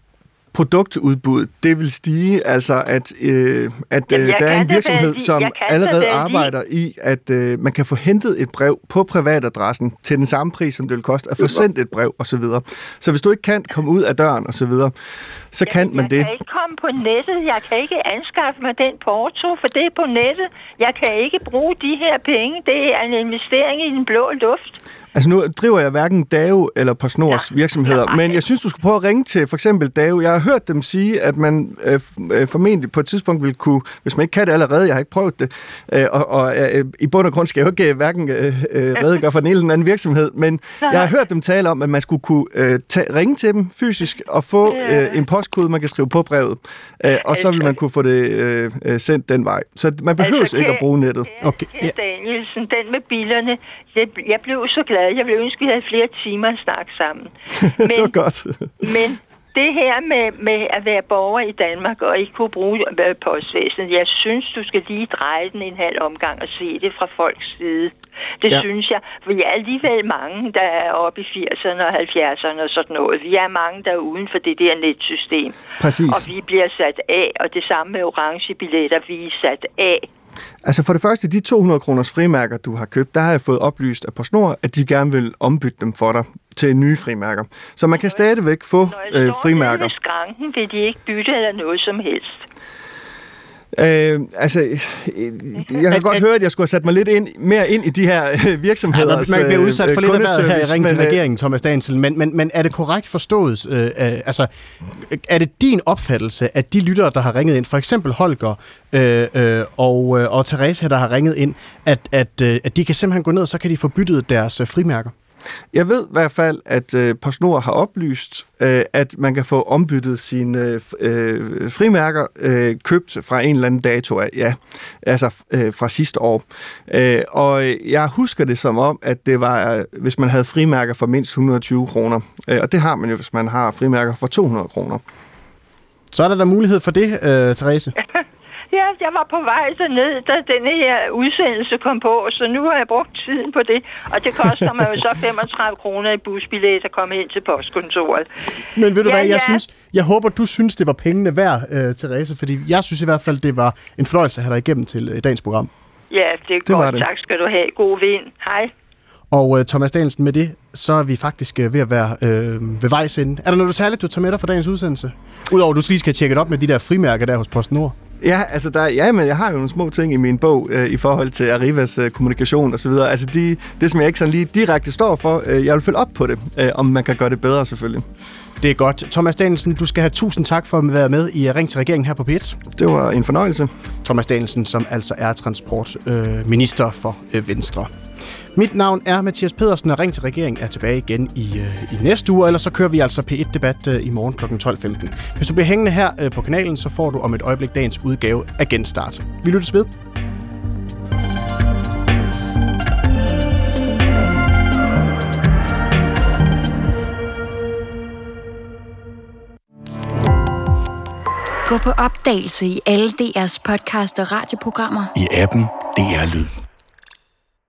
Speaker 2: produktudbud, det vil stige, altså at, øh, at øh, der er en virksomhed, som allerede arbejder i, at øh, man kan få hentet et brev på privatadressen til den samme pris, som det vil koste at få sendt et brev osv. Så, så hvis du ikke kan komme ud af døren osv., så, videre, så kan man
Speaker 9: jeg
Speaker 2: det.
Speaker 9: Jeg kan ikke komme på nettet, jeg kan ikke anskaffe mig den porto, for det er på nettet. Jeg kan ikke bruge de her penge, det er en investering i den blå luft.
Speaker 2: Altså nu driver jeg hverken DAO eller PostNords ja. virksomheder, men jeg synes, du skal prøve at ringe til for eksempel DAO. Jeg har hørt dem sige, at man øh, øh, formentlig på et tidspunkt vil kunne, hvis man ikke kan det allerede, jeg har ikke prøvet det, øh, og, og øh, i bund og grund skal jeg jo ikke øh, hverken øh, øh, redegøre for den ene eller den anden virksomhed, men jeg har hørt dem tale om, at man skulle kunne øh, tage, ringe til dem fysisk og få øh, en postkode, man kan skrive på brevet, øh, og så vil man kunne få det øh, øh sendt den vej. Så man behøver altså, ikke at bruge nettet.
Speaker 9: Okay. Ja. Danielsen, den med bilerne, jeg, jeg blev så glad. Jeg ville ønske, at vi havde flere timer at snakke sammen.
Speaker 2: Men, (laughs) det var godt. (laughs)
Speaker 9: men det her med, med at være borger i Danmark og ikke kunne bruge øh, postvæsenet, jeg synes, du skal lige dreje den en halv omgang og se det fra folks side. Det ja. synes jeg, for vi er alligevel mange, der er oppe i 80'erne og 70'erne og sådan noget. Vi er mange, der er uden for det der netsystem.
Speaker 2: Præcis.
Speaker 9: Og vi bliver sat af, og det samme med orange billetter, vi er sat af.
Speaker 2: Altså for det første, de 200 kroners frimærker, du har købt, der har jeg fået oplyst af PostNord, at de gerne vil ombytte dem for dig til nye frimærker. Så man kan stadigvæk få øh, frimærker. Når
Speaker 9: skranken, vil de ikke bytte eller noget som helst.
Speaker 2: Øh, altså, jeg kan godt (laughs) høre, at jeg skulle have sat mig lidt ind, mere ind i de her øh, virksomheder. Ja,
Speaker 3: man bliver udsat for lidt af her i Ring til øh, regeringen, Thomas Danielsen, men, men, men er det korrekt forstået? Øh, øh, altså, er det din opfattelse, at de lyttere, der har ringet ind, for eksempel Holger øh, øh, og, og Therese, der har ringet ind, at, at, at de kan simpelthen gå ned, og så kan de få byttet deres frimærker?
Speaker 2: Jeg ved i hvert fald, at øh, PostNord har oplyst, øh, at man kan få ombyttet sine øh, frimærker øh, købt fra en eller anden dato af, ja, altså øh, fra sidste år. Øh, og jeg husker det som om, at det var, øh, hvis man havde frimærker for mindst 120 kroner. Øh, og det har man jo, hvis man har frimærker for 200 kroner.
Speaker 3: Så er der da mulighed for det, øh, Therese. (laughs)
Speaker 9: Ja, jeg var på vej ned, da denne her udsendelse kom på, så nu har jeg brugt tiden på det. Og det koster mig jo så (laughs) 35 kroner i busbillet at komme ind til postkontoret.
Speaker 3: Men ved du ja, hvad, jeg, ja. synes, jeg håber, du synes, det var pengene værd, uh, Therese, fordi jeg synes i hvert fald, det var en fornøjelse at have dig igennem til uh, dagens program.
Speaker 9: Ja, det er det godt. Det. Tak skal du have. God vind. Hej.
Speaker 3: Og uh, Thomas Danielsen, med det, så er vi faktisk uh, ved at være uh, ved vejs ende. Er der noget særligt, du tager med dig for dagens udsendelse? Udover at du lige skal tjekke op med de der frimærker der hos PostNord.
Speaker 2: Ja, altså der, ja, men jeg har jo nogle små ting i min bog øh, i forhold til Arrivas øh, kommunikation og så videre. Altså de, det, som jeg ikke sådan lige direkte står for, øh, jeg vil følge op på det, øh, om man kan gøre det bedre selvfølgelig.
Speaker 3: Det er godt. Thomas Danielsen, du skal have tusind tak for at være med i Ring til regeringen her på P1.
Speaker 2: Det var en fornøjelse.
Speaker 3: Thomas Danielsen, som altså er transportminister øh, for øh, Venstre. Mit navn er Mathias Pedersen, og Ring til regeringen er tilbage igen i, øh, i næste uge, eller så kører vi altså P1-debat øh, i morgen kl. 12.15. Hvis du bliver hængende her øh, på kanalen, så får du om et øjeblik dagens udgave af Genstart. Vi lyttes ved.
Speaker 10: Gå på opdagelse i alle DR's podcast og radioprogrammer.
Speaker 11: I appen DR Lyd.